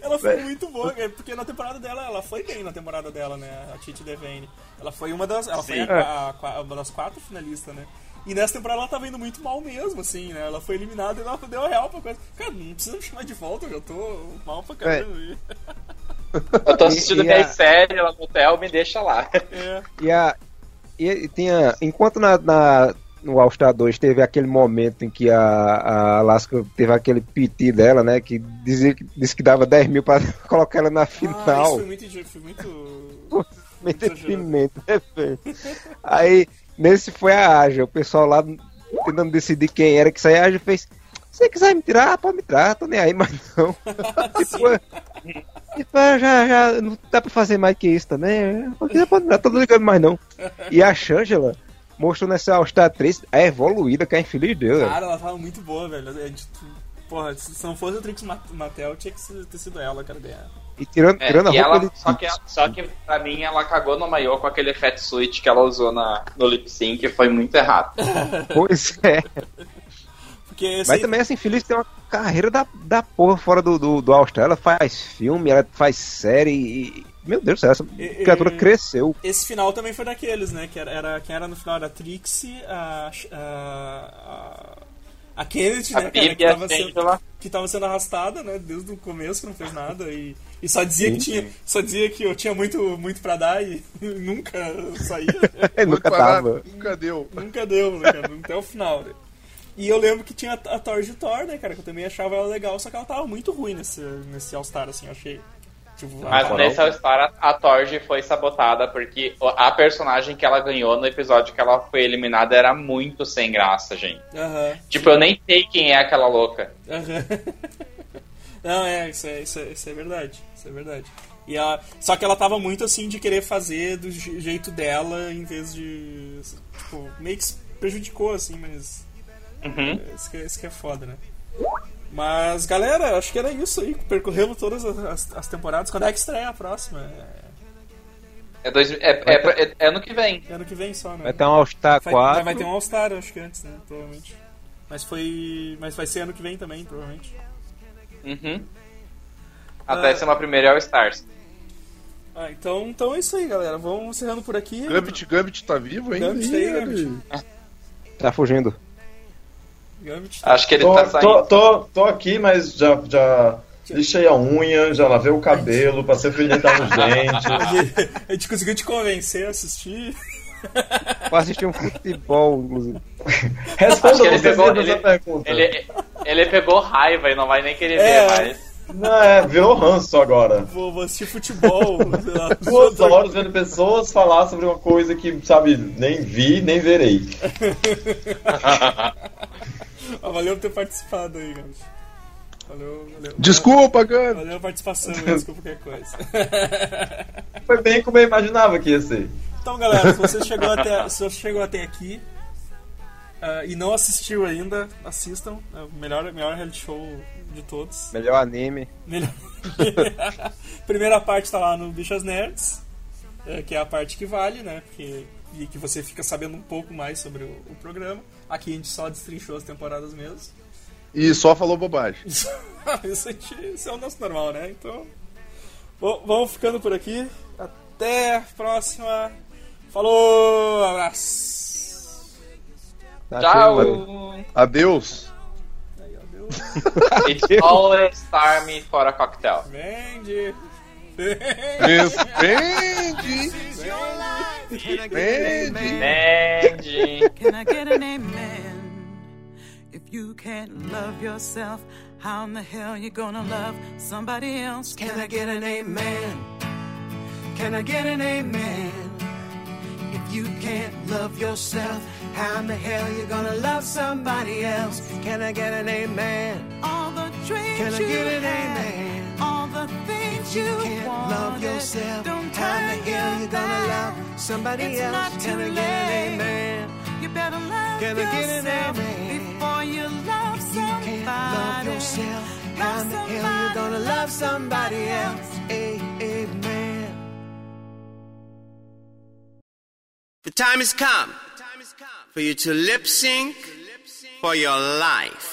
Ela foi muito boa, cara, porque na temporada dela, ela foi bem na temporada dela, né? A Titi Devane. Ela foi uma das. Ela foi a, a- a- uma das quatro finalistas, né? E nessa temporada ela tava indo muito mal mesmo, assim, né? Ela foi eliminada e ela deu a real pra coisa. Cara, não precisa me chamar de volta, eu tô mal pra caramba. *laughs* Eu tô assistindo minha a- série lá no hotel, me deixa lá. É. E a. E, tinha. Enquanto na, na- no All Star 2 teve aquele momento em que a, a Alaska teve aquele PT dela, né? Que dizia que, disse que dava 10 mil pra *laughs* colocar ela na Ah, isso final. foi muito. Foi muito. Entretenimento, né, velho? Aí, nesse foi a Aja, o pessoal lá tentando decidir quem era que saía, a Aja fez. Se você quiser me tirar, pode me tirar, tô nem aí, *laughs* mas não. *laughs* tipo, tipo, é, já, já não dá pra fazer mais que isso também. Porque pode me tirar, tô ligando mais não. E a Shangela mostrou nessa All Star 3 a evoluída que é infeliz de Deus. velho. Cara, ela tava muito boa, velho. Porra, se não fosse o Trix Ma- Mattel, tinha que ter sido ela, cara, ganhar. E tirando, É, tirando a e roupa, ela, ele... só, que, só que pra mim ela cagou no maiô com aquele fat suit que ela usou na, no lip sync foi muito errado. *laughs* Pois é. Porque Mas também, assim, Feliz tem uma carreira da, da porra fora do, do, do All-Star. Ela faz filme, ela faz série e... Meu Deus do céu, essa E- criatura e- cresceu. Esse final também foi daqueles, né? Que era, era- quem era no final era a Trixie, a. a, a Kennedy, A né, cara, Bibi que a tava, sendo, que tava sendo arrastada, né? Desde o começo, que não fez nada. E, e só dizia que tinha. Só dizia que eu tinha muito, muito pra dar e *laughs* nunca saía. *laughs* Nunca tava. Nunca deu. nunca deu, né, cara? Até o final, né? E eu lembro que tinha a, a Thor de Thor, né, cara? Que eu também achava ela legal, só que ela tava muito ruim nesse, nesse All-Star, assim, eu achei. Tipo, Mas a- nessa história a Torge foi sabotada porque a personagem que ela ganhou no episódio que ela foi eliminada era muito sem graça, gente. Tipo, eu nem sei quem é aquela louca. *laughs* Não, é, isso é, isso é, isso é verdade. Isso é verdade. E ela, só que ela tava muito assim de querer fazer do je- jeito dela em vez de. Tipo, meio que se prejudicou, assim, mas. Uhum. Isso que, é- isso que é foda, né? Mas, galera, acho que era isso aí. Percorremos todas as, as- as temporadas. Quando é que estreia a próxima? É, É, dois, é, é, é- é ano que vem. é ano que vem só, né? Vai ter um All-Star Vai, 4. vai ter um All-Star, acho que antes, né? Provavelmente. Mas foi. Mas vai ser ano que vem também, provavelmente. Uhum. Até ser uma primeira All Stars. Ah, então, então é isso aí, galera. Vamos encerrando por aqui. Gambit, Gambit tá vivo ainda? Gambit tá aí, Gambit. Tá fugindo. Gambit tá- Acho que ele Tô, tá saindo. tô, tô, tô aqui, mas já, já lixei a unha, já lavei o cabelo, passei o fio dental nos dentes. *laughs* A gente conseguiu te convencer a assistir. Vou assistir um futebol, inclusive. *laughs* Responda ele você pegou, essa ele, pergunta. ele, ele pegou raiva e não vai nem querer É. ver mais. Não, é, virou ranço agora. Vou, vou assistir futebol. *laughs* sei lá. Duas horas vendo pessoas falar sobre uma coisa que, sabe, nem vi, nem verei. Ah, valeu por ter participado aí, Gambit. Valeu, valeu. Desculpa, Gambit. Valeu a participação, desculpa qualquer coisa. *laughs* Foi bem como eu imaginava que ia ser. Então, galera, se você chegou até, se você chegou até aqui ah, e não assistiu ainda, assistam. É o melhor, melhor reality show de todos. Melhor anime. Melhor. *laughs* Primeira parte tá lá no Bichas Nerds, é, que é a parte que vale, né? Porque, e que você fica sabendo um pouco mais sobre o, o programa. Aqui a gente só destrinchou as temporadas mesmo. E só falou bobagem. Isso, *laughs* isso, a gente- isso é o nosso normal, né? Então, bom, vamos ficando por aqui. Até a próxima. Falou, abraço. Tchau! Adeus. Aí, ó, deu. *laughs* It's always time for a cocktail. Vende. Respeite. Vende. Mandy. Can I get an amen? If you can't love yourself, how in the hell you gonna love somebody else? Can I get an amen? Can I get an amen? If you can't love yourself, how in the hell you gonna love somebody else? Can I get an amen? All the dreams Can I you get an had, amen? All the things you you, can't wanted, love yourself, Don't how turn the hell your you gonna back. love somebody It's else? not Can too I get an amen? You better love Can I get an amen? before you love You somebody. can't love yourself. How in the hell you gonna love somebody else? A- Amen. The time has come for you to lip sync for your life.